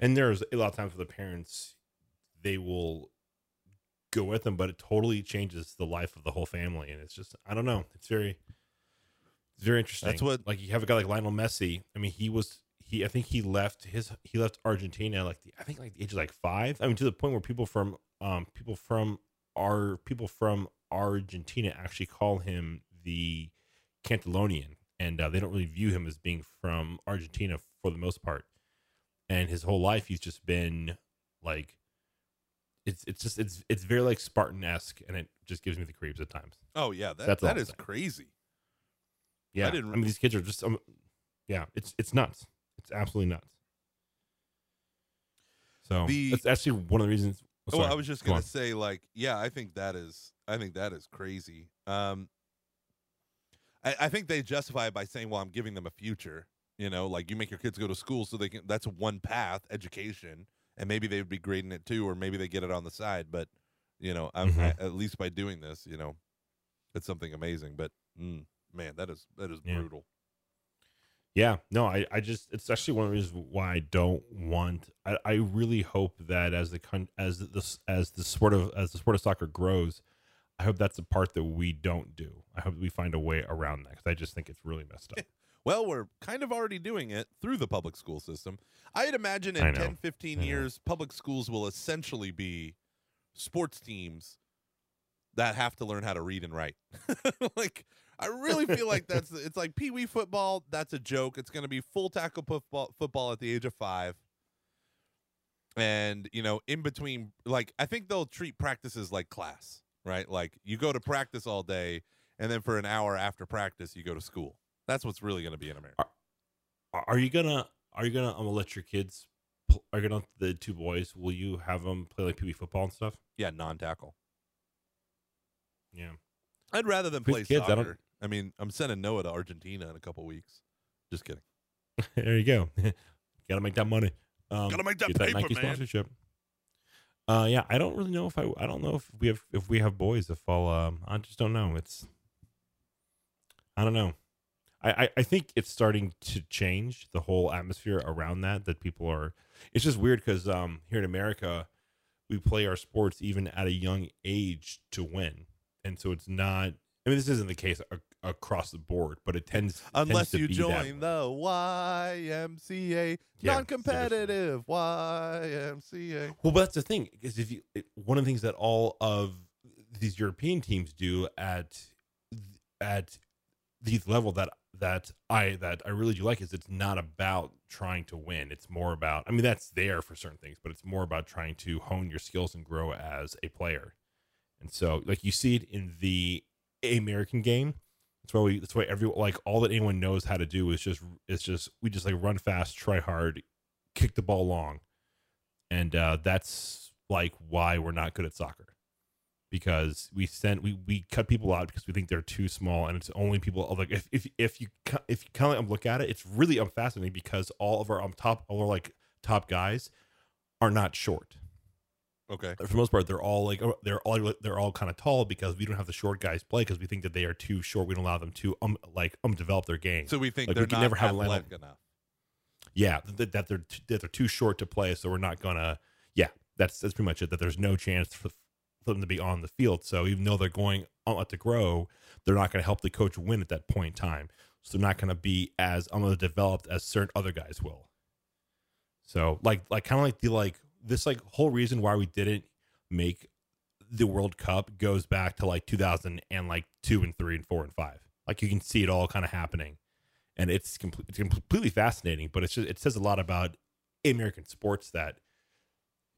[SPEAKER 1] and there's a lot of times for the parents they will go with them, but it totally changes the life of the whole family. And it's just I don't know. It's very it's very interesting.
[SPEAKER 2] That's what-
[SPEAKER 1] like you have a guy like Lionel Messi. I mean, he was he I think he left his he left Argentina like the, I think like the age of like five. I mean to the point where people from um people from our people from Argentina actually call him the Catalonian, and uh, they don't really view him as being from Argentina for the most part. And his whole life, he's just been like, it's it's just it's it's very like Spartan esque, and it just gives me the creeps at times.
[SPEAKER 2] Oh yeah, that
[SPEAKER 1] all
[SPEAKER 2] that is crazy.
[SPEAKER 1] Yeah, I,
[SPEAKER 2] didn't re-
[SPEAKER 1] mean these kids are just um, yeah, it's it's nuts. It's absolutely nuts. So
[SPEAKER 2] The-
[SPEAKER 1] that's actually one of the reasons. oh,
[SPEAKER 2] well. I was just
[SPEAKER 1] Go
[SPEAKER 2] gonna
[SPEAKER 1] on.
[SPEAKER 2] say, like, yeah, I think that is, I think that is crazy. Um, I, I think they justify it by saying, "Well, I'm giving them a future." You know, like you make your kids go to school so they can. That's one path, education, and maybe they would be grading it too, or maybe they get it on the side. But you know, I'm,
[SPEAKER 1] Mhm.
[SPEAKER 2] I, at least by doing this, you know, it's something amazing. But mm, man, that is that is
[SPEAKER 1] Yeah.
[SPEAKER 2] brutal.
[SPEAKER 1] Yeah, no, I, I just it's actually one of the reasons why I don't want. I, I really hope that as the as this as the sport of as the sport of soccer grows, I hope that's the part that we don't do. I hope we find a way around that because I just think it's really messed up.
[SPEAKER 2] Well, we're kind of already doing it through the public school system. I'd imagine in
[SPEAKER 1] I
[SPEAKER 2] 10, 15
[SPEAKER 1] I know.
[SPEAKER 2] years, public schools will essentially be sports teams that have to learn how to read and write. like, I really feel like that's it's like pee wee football. That's a joke. It's going to be full tackle football, football at the age of five. And, you know, in between, like, I think they'll treat practices like class, right? Like, you go to practice all day, and then for an hour after practice, you go to school. That's what's really going to be in America.
[SPEAKER 1] Are- Are you gonna Are you gonna um, let your kids? Are you gonna the two boys? Will you have them play like pee football and stuff?
[SPEAKER 2] Yeah, non-tackle.
[SPEAKER 1] Yeah,
[SPEAKER 2] I'd rather than play
[SPEAKER 1] kids, I
[SPEAKER 2] soccer.
[SPEAKER 1] don't-
[SPEAKER 2] I, mean, I'm sending Noah to Argentina in a couple weeks. Just kidding.
[SPEAKER 1] there you go. Got to make that money. Um,
[SPEAKER 2] Gotta make that
[SPEAKER 1] get that
[SPEAKER 2] paper,
[SPEAKER 1] Nike
[SPEAKER 2] man.
[SPEAKER 1] sponsorship. Uh, yeah, I don't really know if I. I don't know if we have if we have boys. If I'll. Um, I just don't know. It's. I don't know. I, I, I think it's starting to change the whole atmosphere around that. That people are. It's just weird because um here in America, we play our sports even at a young age to win, and so it's not. I mean, this isn't the case a, across the board, but it tends tends
[SPEAKER 2] Unless
[SPEAKER 1] to
[SPEAKER 2] you join the YMCA,
[SPEAKER 1] Yeah,
[SPEAKER 2] non-competitive YMCA.
[SPEAKER 1] Well, but that's the thing is if you one of the things that all of these European teams do at at these level that that I that I really do like is it's not about trying to win. It's more about I mean that's there for certain things, but it's more about trying to hone your skills and grow as a player. And so like you see it in the American game. That's why we that's why every like all that anyone knows how to do is just it's just we just like run fast, try hard, kick the ball long. And uh, that's like why we're not good at soccer. Because we send we, we cut people out because we think they're too small and it's only people like if if, if you if you kind of look at it it's really um, fascinating because all of our um top all our like top guys are not short
[SPEAKER 2] Okay.
[SPEAKER 1] for the most part, they're all like oh, they're all they're all kind of tall because we don't have the short guys play because we think that they are too short. We don't allow them to um like um develop their game.
[SPEAKER 2] So we think
[SPEAKER 1] Like, we
[SPEAKER 2] they're
[SPEAKER 1] can
[SPEAKER 2] not
[SPEAKER 1] never have
[SPEAKER 2] athletic enough.
[SPEAKER 1] yeah, that, that they're t- that they're too short to play, so we're not gonna. Yeah, that's that's pretty much it. That there's no chance for, for them to be on the field. So even though they're going on to grow, they're not going to help the coach win at that point in time. So they're not going to be as um developed as certain other guys will. So like like kind of like the like this like whole reason why we didn't make the World Cup goes back to like 2000 and like two and three and four and five. Like you can see it all kind of happening, and it's complete, it's completely fascinating. But it's just, it says a lot about American sports that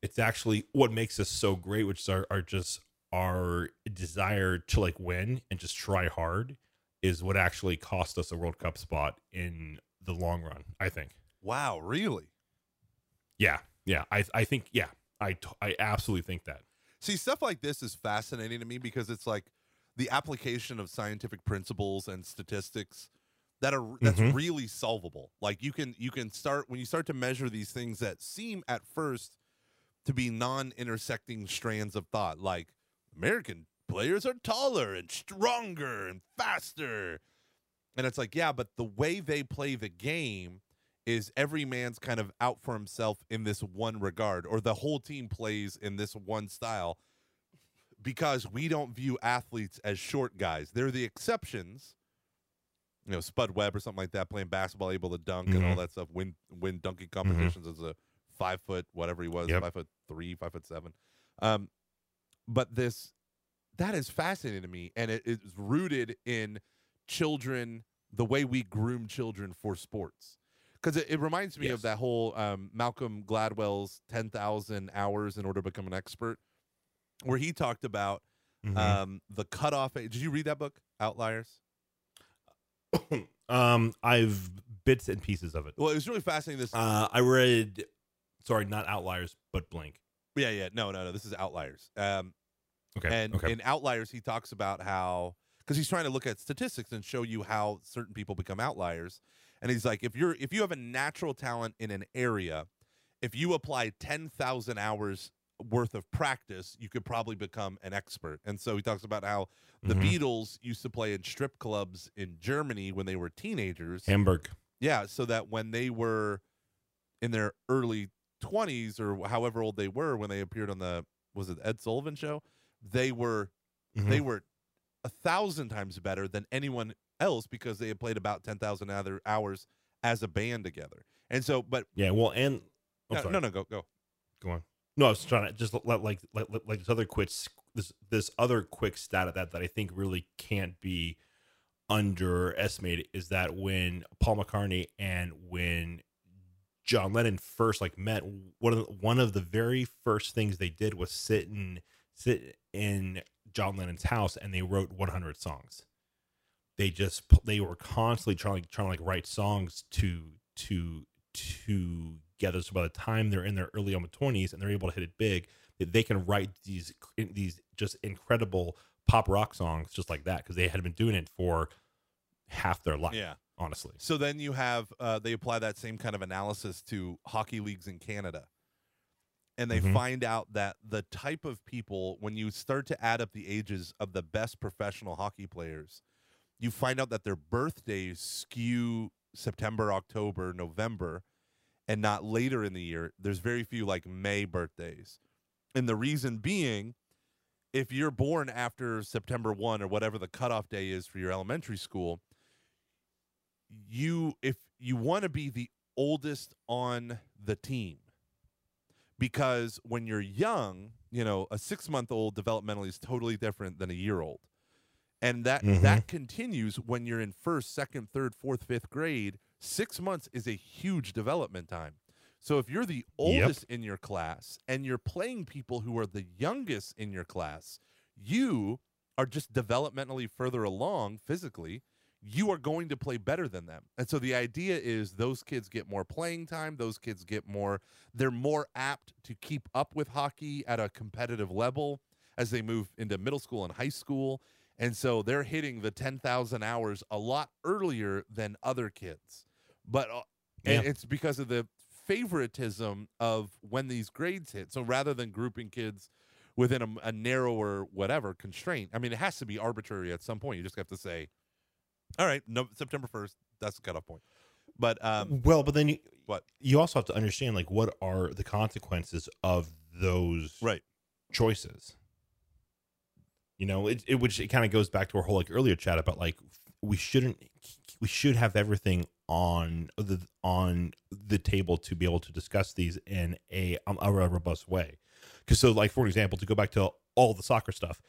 [SPEAKER 1] it's actually what makes us so great, which is our, our just our desire to like win and just try hard is what actually cost us a World Cup spot in the long run. I think.
[SPEAKER 2] Wow, really?
[SPEAKER 1] Yeah, yeah. I I think yeah. I I absolutely think that.
[SPEAKER 2] See, stuff like this is fascinating to me because it's like the application of scientific principles and statistics that are that's
[SPEAKER 1] Mhm.
[SPEAKER 2] really solvable. Like you can you can start when you start to measure these things that seem at first to be non-intersecting strands of thought, like American players are taller and stronger and faster. And it's like, yeah, but the way they play the game is every man's kind of out for himself in this one regard, or the whole team plays in this one style because we don't view athletes as short guys. They're the exceptions. You know, Spud Webb or something like that, playing basketball, able to dunk and all
[SPEAKER 1] Mhm.
[SPEAKER 2] that stuff, win win dunking competitions as a five foot, whatever he was,
[SPEAKER 1] Yep.
[SPEAKER 2] five foot three, five foot seven. Um, but this that is fascinating to me, and it is rooted in children, the way we groom children for sports. Because it, it reminds me of that whole um, Malcolm Gladwell's 10,000 hours in order to become an expert, where he talked about
[SPEAKER 1] Mhm.
[SPEAKER 2] um, the cutoff. Did you read that book, Outliers?
[SPEAKER 1] um, I've bits and pieces of it.
[SPEAKER 2] Well, it was really fascinating. This,
[SPEAKER 1] Uh, I read, sorry, not Outliers, but Blink.
[SPEAKER 2] yeah, yeah, no, no, no. This is Outliers. Um,
[SPEAKER 1] Okay.
[SPEAKER 2] and
[SPEAKER 1] okay.
[SPEAKER 2] in Outliers, he talks about how because he's trying to look at statistics and show you how certain people become outliers. And he's like, if you're if you have a natural talent in an area, if you apply ten thousand hours worth of practice, you could probably become an expert. And so he talks about how the
[SPEAKER 1] Mhm.
[SPEAKER 2] Beatles used to play in strip clubs in Germany when they were teenagers.
[SPEAKER 1] Hamburg.
[SPEAKER 2] Yeah, so that when they were in their early 20s or however old they were when they appeared on the was it Ed Sullivan show, they were
[SPEAKER 1] Mhm.
[SPEAKER 2] they were a thousand times better than anyone else because they had played about 10,000 other hours as a band together. And so but
[SPEAKER 1] Yeah. Well, and
[SPEAKER 2] no, no no go go.
[SPEAKER 1] Go on. No, I was trying to just let like like like, this other quick this this other quick stat of that that I think really can't be underestimated is that when Paul McCartney and when John Lennon first like met one of the, one of the very first things they did was sit in sit in John Lennon's house and they wrote 100 songs. They just they were constantly trying trying to like write songs to to to together. So by the time they're in their early on twenties and they're able to hit it big, that they can write these these just incredible pop rock songs just like that because they had been doing it for half their life.
[SPEAKER 2] Yeah.
[SPEAKER 1] honestly.
[SPEAKER 2] So then you have uh, they apply that same kind of analysis to hockey leagues in Canada. And they
[SPEAKER 1] Mhm.
[SPEAKER 2] find out that the type of people, when you start to add up the ages of the best professional hockey players, you find out that their birthdays skew September, October, November, and not later in the year. There's very few like May birthdays. And the reason being, if you're born after September 1 or whatever the cutoff day is for your elementary school, you if you want to be the oldest on the team because when you're young you know a six month old developmentally is totally different than a year old and that
[SPEAKER 1] Mhm.
[SPEAKER 2] that continues when you're in first second third fourth fifth grade six months is a huge development time so if you're the oldest in your class and you're playing people who are the youngest in your class you are just developmentally further along physically you are going to play better than them. And so the idea is those kids get more playing time, those kids get more they're more apt to keep up with hockey at a competitive level as they move into middle school and high school. And so they're hitting the 10,000 hours a lot earlier than other kids. But uh, and
[SPEAKER 1] Yeah.
[SPEAKER 2] it's because of the favoritism of when these grades hit. So rather than grouping kids within a, a narrower whatever constraint, I mean, it has to be arbitrary at some point. You just have to say, all right, no, September 1st, that's the cutoff point. But um,
[SPEAKER 1] well, but then you,
[SPEAKER 2] What?
[SPEAKER 1] you also have to understand like what are the consequences of those
[SPEAKER 2] right,
[SPEAKER 1] choices. You know, it, it which it kind of goes back to our whole like earlier chat about like we shouldn't we should have everything on the on the table to be able to discuss these in a um, a robust way. Because so like for example, to go back to all the soccer stuff,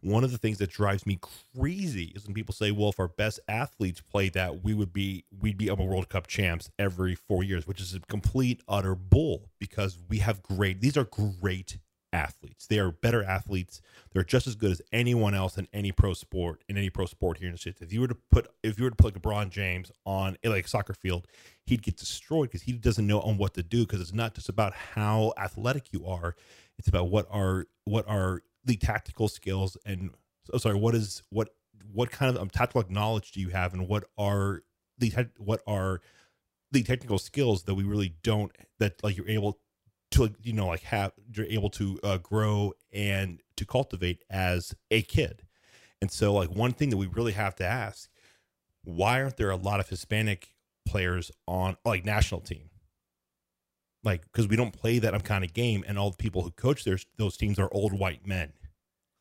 [SPEAKER 1] one of the things that drives me crazy is when people say, "Well, if our best athletes played that, we would be we'd be a World Cup champs every four years," which is a complete utter bull because we have great. These are great athletes. They are better athletes. They're just as good as anyone else in any pro sport in any pro sport here in the states. If you were to put if you were to put LeBron James on a like soccer field, he'd get destroyed because he doesn't know on what to do. Because it's not just about how athletic you are; it's about what are what are the tactical skills and oh, sorry, what is what what kind of um, tactical knowledge do you have, and what are the what are the technical skills that we really don't that like you're able to you know like have you're able to uh, grow and to cultivate as a kid. And so like one thing that we really have to ask why aren't there a lot of hispanic players on like national team? Like because we don't play that kind of game and all the people who coach their, those teams are old white men.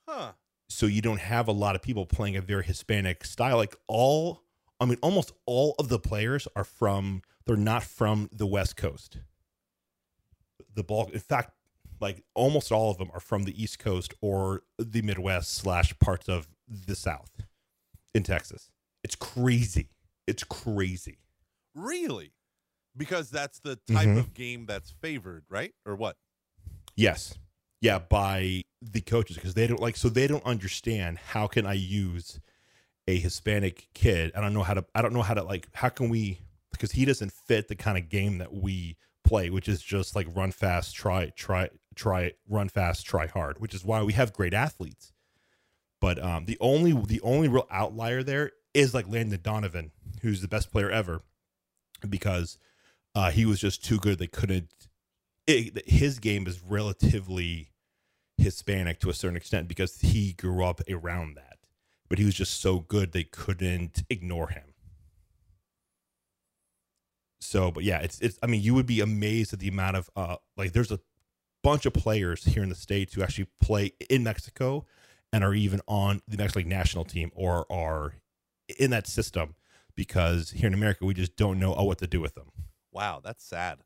[SPEAKER 2] Huh?
[SPEAKER 1] so you don't have a lot of people playing a very hispanic style. Like all i mean almost all of the players are from they're not from the west coast the bulk in fact like almost all of them are from the east coast or the midwest slash parts of the south in texas it's crazy it's crazy
[SPEAKER 2] Really? Because that's the type
[SPEAKER 1] Mhm.
[SPEAKER 2] of game that's favored, right? Or what?
[SPEAKER 1] yes yeah by the coaches because they don't like so they don't understand how can i use a hispanic kid i don't know how to i don't know how to like how can we because he doesn't fit the kind of game that we play which is just like run fast try try try run fast try hard which is why we have great athletes but um the only the only real outlier there is like landon donovan who's the best player ever because uh he was just too good they couldn't it, his game is relatively Hispanic to a certain extent because he grew up around that. But he was just so good they couldn't ignore him. So, but yeah, it's it's. I mean, you would be amazed at the amount of uh, like. There's a bunch of players here in the states who actually play in Mexico and are even on the Mexican League national team or are in that system because here in America we just don't know oh, what to do with them.
[SPEAKER 2] Wow, that's sad.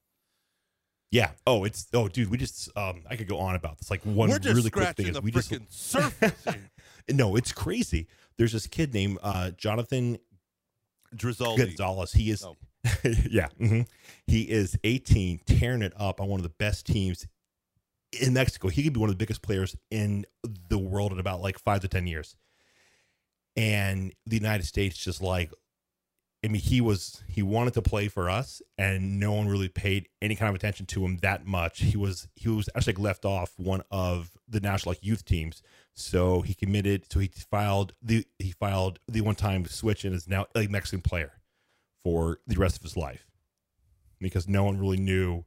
[SPEAKER 1] Yeah. Oh, it's oh, dude. We just um, I could go on about this. Like one
[SPEAKER 2] We're just
[SPEAKER 1] really quick thing is we just
[SPEAKER 2] surface
[SPEAKER 1] no, it's crazy. There's this kid named uh, Jonathan
[SPEAKER 2] Drizzaldi.
[SPEAKER 1] Gonzalez. He is,
[SPEAKER 2] Oh.
[SPEAKER 1] yeah, mhm. he is 18, tearing it up on one of the best teams in Mexico. He could be one of the biggest players in the world in about like five to ten years. And the United States just like, I mean, he was he wanted to play for us, and no one really paid any kind of attention to him that much. He was he was actually like left off one of the national like youth teams, so he committed. So he filed the he filed the one time switch and is now a Mexican player for the rest of his life. Because no one really knew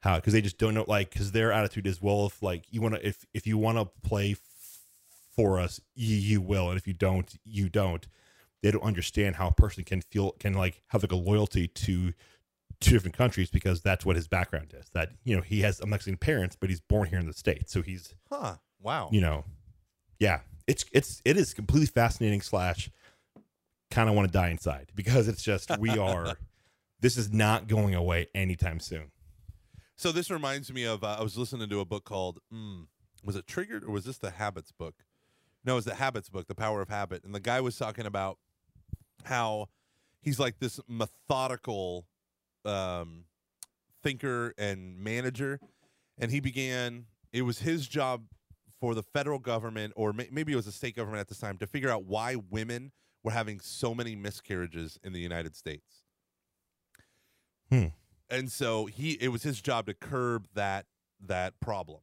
[SPEAKER 1] how because they just don't know like because their attitude is well if like you want to if if you want to play f- for us you, you will and if you don't you don't. They don't understand how a person can feel can like have like a loyalty to two different countries because that's what his background is. That you know he has Mexican parents but he's born here in the states so he's
[SPEAKER 2] Huh. Wow.
[SPEAKER 1] you know. Yeah. It's it's it is completely fascinating slash kind of want to die inside because it's just we are this is not going away anytime soon
[SPEAKER 2] So this reminds me of uh, I was listening to a book called mm, was it Triggered or was this the Habits book? No, it was the Habits book, The Power of Habit, and the guy was talking about how he's like this methodical um, thinker and manager, and he began. It was his job for the federal government, or may, maybe it was the state government at this time, to figure out why women were having so many miscarriages in the United States.
[SPEAKER 1] Hmm.
[SPEAKER 2] And so he, it was his job to curb that that problem.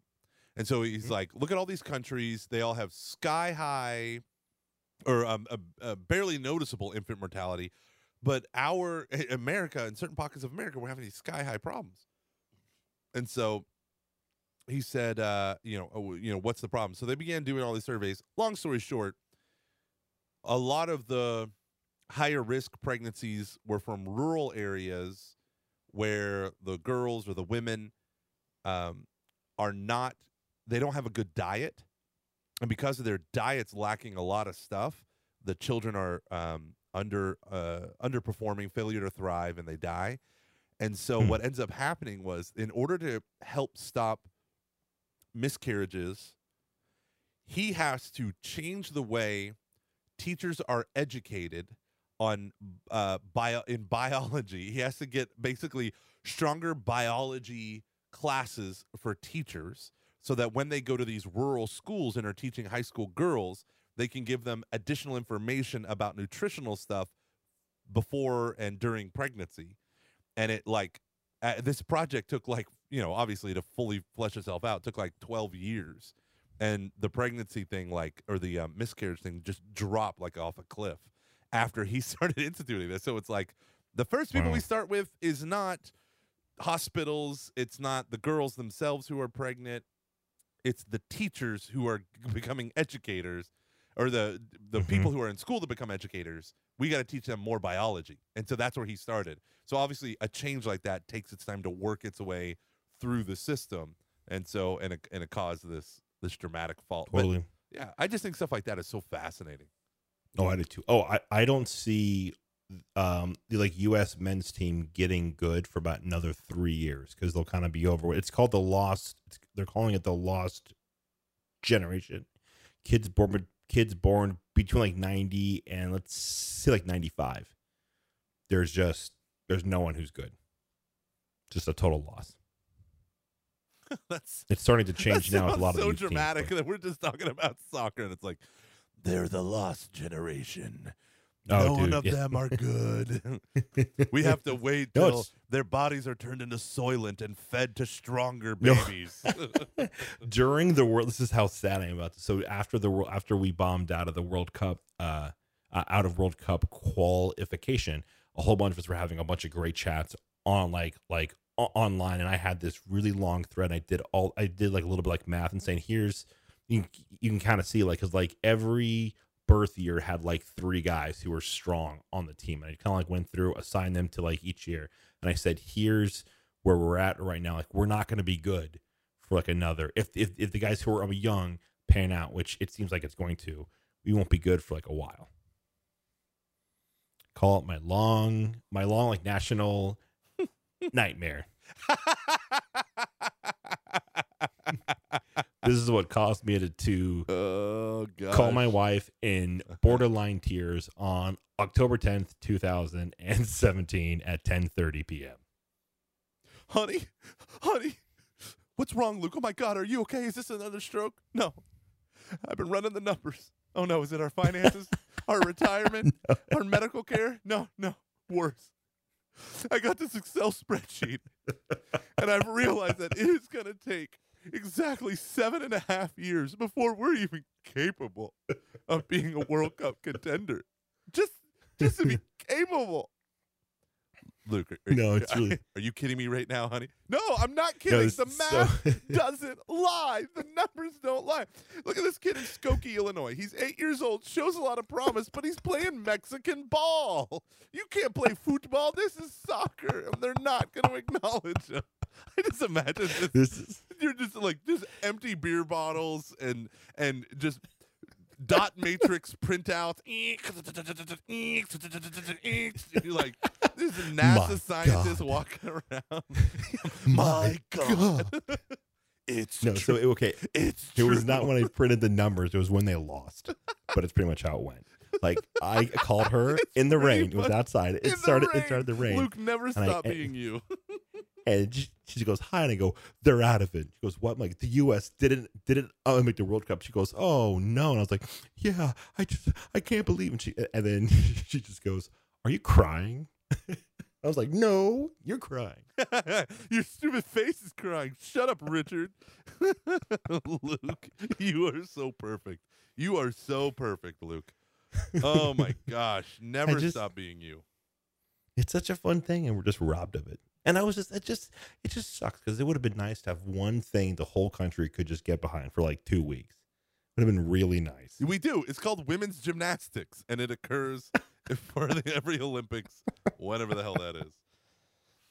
[SPEAKER 2] And so he's like, look at all these countries; they all have sky high, or um, a, a barely noticeable infant mortality, but our America in certain pockets of America, we're having these sky high problems. And so he said, uh, you know, oh, you know, what's the problem? So they began doing all these surveys. Long story short, a lot of the higher risk pregnancies were from rural areas where the girls or the women um, are not they don't have a good diet and because of their diets lacking a lot of stuff the children are um, under uh, underperforming failure to thrive and they die and so
[SPEAKER 1] Hmm.
[SPEAKER 2] what ends up happening was in order to help stop miscarriages he has to change the way teachers are educated on uh bio in biology. He has to get basically stronger biology classes for teachers so that when they go to these rural schools and are teaching high school girls they can give them additional information about nutritional stuff before and during pregnancy. And it like uh, this project took like you know obviously to fully flesh itself out took like 12 years and the pregnancy thing like or the um, miscarriage thing just dropped like off a cliff after he started instituting this. So it's like the first people we start with is not hospitals it's not the girls themselves who are pregnant it's the teachers who are becoming educators or the the
[SPEAKER 1] Mhm.
[SPEAKER 2] people who are in school to become educators. We got to teach them more biology and so that's where he started. So obviously a change like that takes its time to work its way through the system and so and it, and it caused this this dramatic fall But, yeah i just think stuff like that is so fascinating
[SPEAKER 1] Oh, I did too. Oh, I, I don't see um the like U.S. men's team getting good for about another three years because they'll kind of be over. It's called the lost. It's, they're calling it the lost generation. Kids born kids born between like ninety and let's say like ninety five. There's just there's no one who's good. Just a total loss.
[SPEAKER 2] that's
[SPEAKER 1] It's starting to change now with a lot of
[SPEAKER 2] so
[SPEAKER 1] youth teams,
[SPEAKER 2] dramatic that we're just talking about soccer and it's like they're the lost generation
[SPEAKER 1] Oh,
[SPEAKER 2] none
[SPEAKER 1] dude,
[SPEAKER 2] of
[SPEAKER 1] yeah.
[SPEAKER 2] them are good we have to wait till
[SPEAKER 1] it's-
[SPEAKER 2] their bodies are turned into soylent and fed to stronger
[SPEAKER 1] No.
[SPEAKER 2] babies
[SPEAKER 1] during the world this is how sad i am about this so after the world after we bombed out of the world cup uh, uh out of world cup qualification a whole bunch of us were having a bunch of great chats on like like online and i had this really long thread i did all i did like a little bit like math and saying here's you can, you can kind of see like because like every birth year had like three guys who were strong on the team and i kind of like went through assigned them to like each year and i said here's where we're at right now like we're not going to be good for like another if, if if the guys who are um, young pan out which it seems like it's going to we won't be good for like a while. Call it my long my long like national nightmare. This is what caused me to, to
[SPEAKER 2] oh
[SPEAKER 1] call my wife in borderline tears on october 10th 2017 at 10:30 p.m
[SPEAKER 2] honey honey what's wrong luke? Oh my god are you okay? Is this another stroke? No. I've been running the numbers. Oh no is it our finances? Our retirement? Our medical care? No no. Worse i got this excel spreadsheet and i've realized that it is going to take exactly seven and a half years before we're even capable of being a world cup contender. Just just to be capable luke are,
[SPEAKER 1] No, it's really-
[SPEAKER 2] are you kidding me right now honey no i'm not kidding
[SPEAKER 1] this
[SPEAKER 2] the math
[SPEAKER 1] so-
[SPEAKER 2] doesn't lie. The numbers don't lie. Look at this kid in Skokie, Illinois. He's eight years old, shows a lot of promise, but he's playing Mexican ball. You can't play football. This is soccer, and they're not going to acknowledge him. I just imagine this.
[SPEAKER 1] this is
[SPEAKER 2] You're just like just empty beer bottles and and just dot matrix printouts. You're like this is a NASA
[SPEAKER 1] My God.
[SPEAKER 2] walking around.
[SPEAKER 1] My God.
[SPEAKER 2] It's
[SPEAKER 1] no so
[SPEAKER 2] true.
[SPEAKER 1] okay
[SPEAKER 2] It's
[SPEAKER 1] It was not when I printed the numbers. It was when they lost. But it's pretty much how it went. Like I called her in the rain. It was outside. It started.
[SPEAKER 2] rain.
[SPEAKER 1] It started to rain.
[SPEAKER 2] Luke never
[SPEAKER 1] I-
[SPEAKER 2] stopped
[SPEAKER 1] and-
[SPEAKER 2] being you.
[SPEAKER 1] and she, she goes hi, and I go, they're out of it. She goes, what? I'm like the U.S. didn't didn't uh, make the World Cup. She goes, oh no, and I was like, yeah, I just I can't believe. And she and then she just goes, are you crying? I was like, no, you're crying.
[SPEAKER 2] Your stupid face is crying. Shut up, Richard. Luke, you are so perfect. You are so perfect, Luke. Oh my gosh. Never
[SPEAKER 1] just-
[SPEAKER 2] stop being you.
[SPEAKER 1] It's such a fun thing, and we're just robbed of it. And I was just, it just, it just sucks because it would have been nice to have one thing the whole country could just get behind for like two weeks. It Would have been really nice.
[SPEAKER 2] We do. It's called women's gymnastics, and it occurs for the, every Olympics, whatever the hell that is.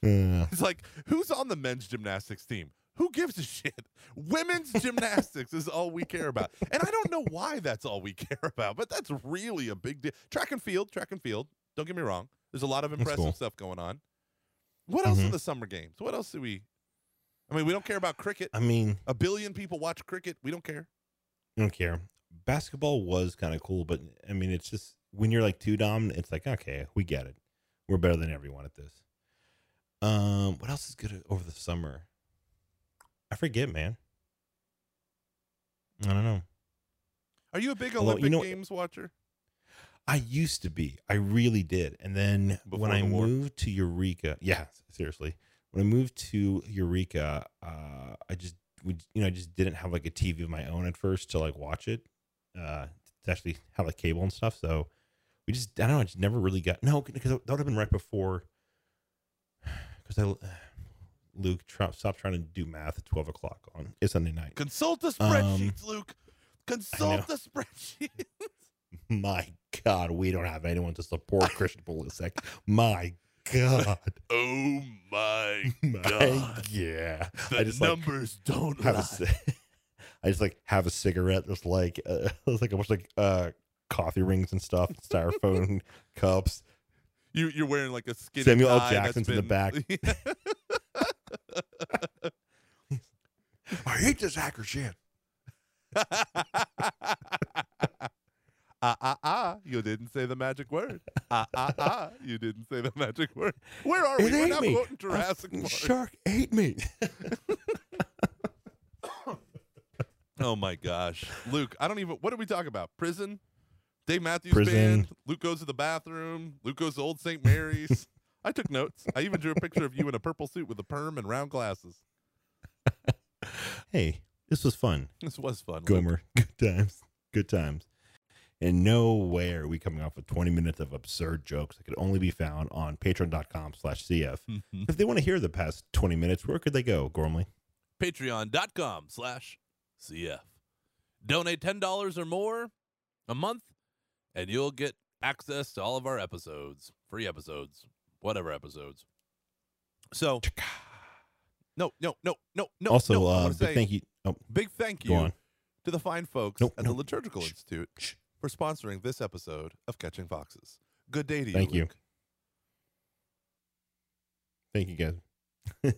[SPEAKER 1] Uh,
[SPEAKER 2] It's like, who's on the men's gymnastics team? Who gives a shit? Women's gymnastics is all we care about. And I don't know why that's all we care about, but that's really a big deal. Track and field, track and field. Don't get me wrong. There's a lot of impressive
[SPEAKER 1] cool.
[SPEAKER 2] stuff going on. What else in
[SPEAKER 1] Mhm.
[SPEAKER 2] the summer games? What else do we? I mean, we don't care about cricket.
[SPEAKER 1] I mean,
[SPEAKER 2] A billion people watch cricket. We don't care.
[SPEAKER 1] I don't care. Basketball was kind of cool, but I mean, it's just when you're like two dominant, it's like okay, we get it. We're better than everyone at this. Um, what else is good over the summer? I forget, man. I don't know.
[SPEAKER 2] Are you a big
[SPEAKER 1] Although, you
[SPEAKER 2] Olympic
[SPEAKER 1] know-
[SPEAKER 2] Games watcher?
[SPEAKER 1] I used to be. I really did. And then
[SPEAKER 2] Before
[SPEAKER 1] when I
[SPEAKER 2] the
[SPEAKER 1] moved to Eureka, yeah, seriously. When I moved to Eureka, uh, I just we you know I just didn't have like a TV of my own at first to like watch it, uh, to actually have like cable and stuff. So we just I don't know. I just never really got no because that would have been right before. Because I Luke try, stop trying to do math at twelve o'clock on a Sunday night.
[SPEAKER 2] Consult the
[SPEAKER 1] Um,
[SPEAKER 2] spreadsheets, Luke. Consult the spreadsheets.
[SPEAKER 1] My God, we don't have anyone to support Christian Pulisic. My God.
[SPEAKER 2] oh my
[SPEAKER 1] My-
[SPEAKER 2] God.
[SPEAKER 1] yeah.
[SPEAKER 2] The
[SPEAKER 1] I just like
[SPEAKER 2] numbers don't
[SPEAKER 1] have a,
[SPEAKER 2] lie.
[SPEAKER 1] ci- I just like have a cigarette. There's like uh, there's like a bunch of like uh coffee rings and stuff, styrofoam cups.
[SPEAKER 2] You you're wearing like a skinny
[SPEAKER 1] Samuel L. Jackson's in the
[SPEAKER 2] been-
[SPEAKER 1] I hate this hacker shit.
[SPEAKER 2] Ah ah ah! You didn't say the magic word. Ah ah ah! You didn't say the magic word. Where are we?
[SPEAKER 1] It
[SPEAKER 2] We're
[SPEAKER 1] me.
[SPEAKER 2] Jurassic Park.
[SPEAKER 1] Shark ate me.
[SPEAKER 2] Oh my gosh, Luke! I don't even. What did we talk about? Prison. Dave Matthews
[SPEAKER 1] Prison.
[SPEAKER 2] Band. Luke goes to the bathroom. Luke goes to Old St. Mary's. I took notes. I even drew a picture of you in a purple suit with a perm and round glasses.
[SPEAKER 1] hey, this was fun.
[SPEAKER 2] This was fun. Luke.
[SPEAKER 1] Gomer. Good times. Good times. And nowhere are we coming off with 20 minutes of absurd jokes that could only be found on patreon.com slash CF.
[SPEAKER 2] Mhm.
[SPEAKER 1] If they want to hear the past 20 minutes, where could they go, Gormley?
[SPEAKER 2] Patreon.com slash CF. Donate $10 or more a month, and you'll get access to all of our episodes, free episodes, whatever episodes. So, no, no, no, no, no.
[SPEAKER 1] also,
[SPEAKER 2] no,
[SPEAKER 1] uh, big thank you. Oh,
[SPEAKER 2] Big thank you to the fine folks
[SPEAKER 1] Nope,
[SPEAKER 2] at
[SPEAKER 1] nope.
[SPEAKER 2] the Liturgical
[SPEAKER 1] Shh,
[SPEAKER 2] Institute
[SPEAKER 1] shh.
[SPEAKER 2] For sponsoring this episode of Catching Foxes. Good day to you.
[SPEAKER 1] Thank you. Thank you, guys.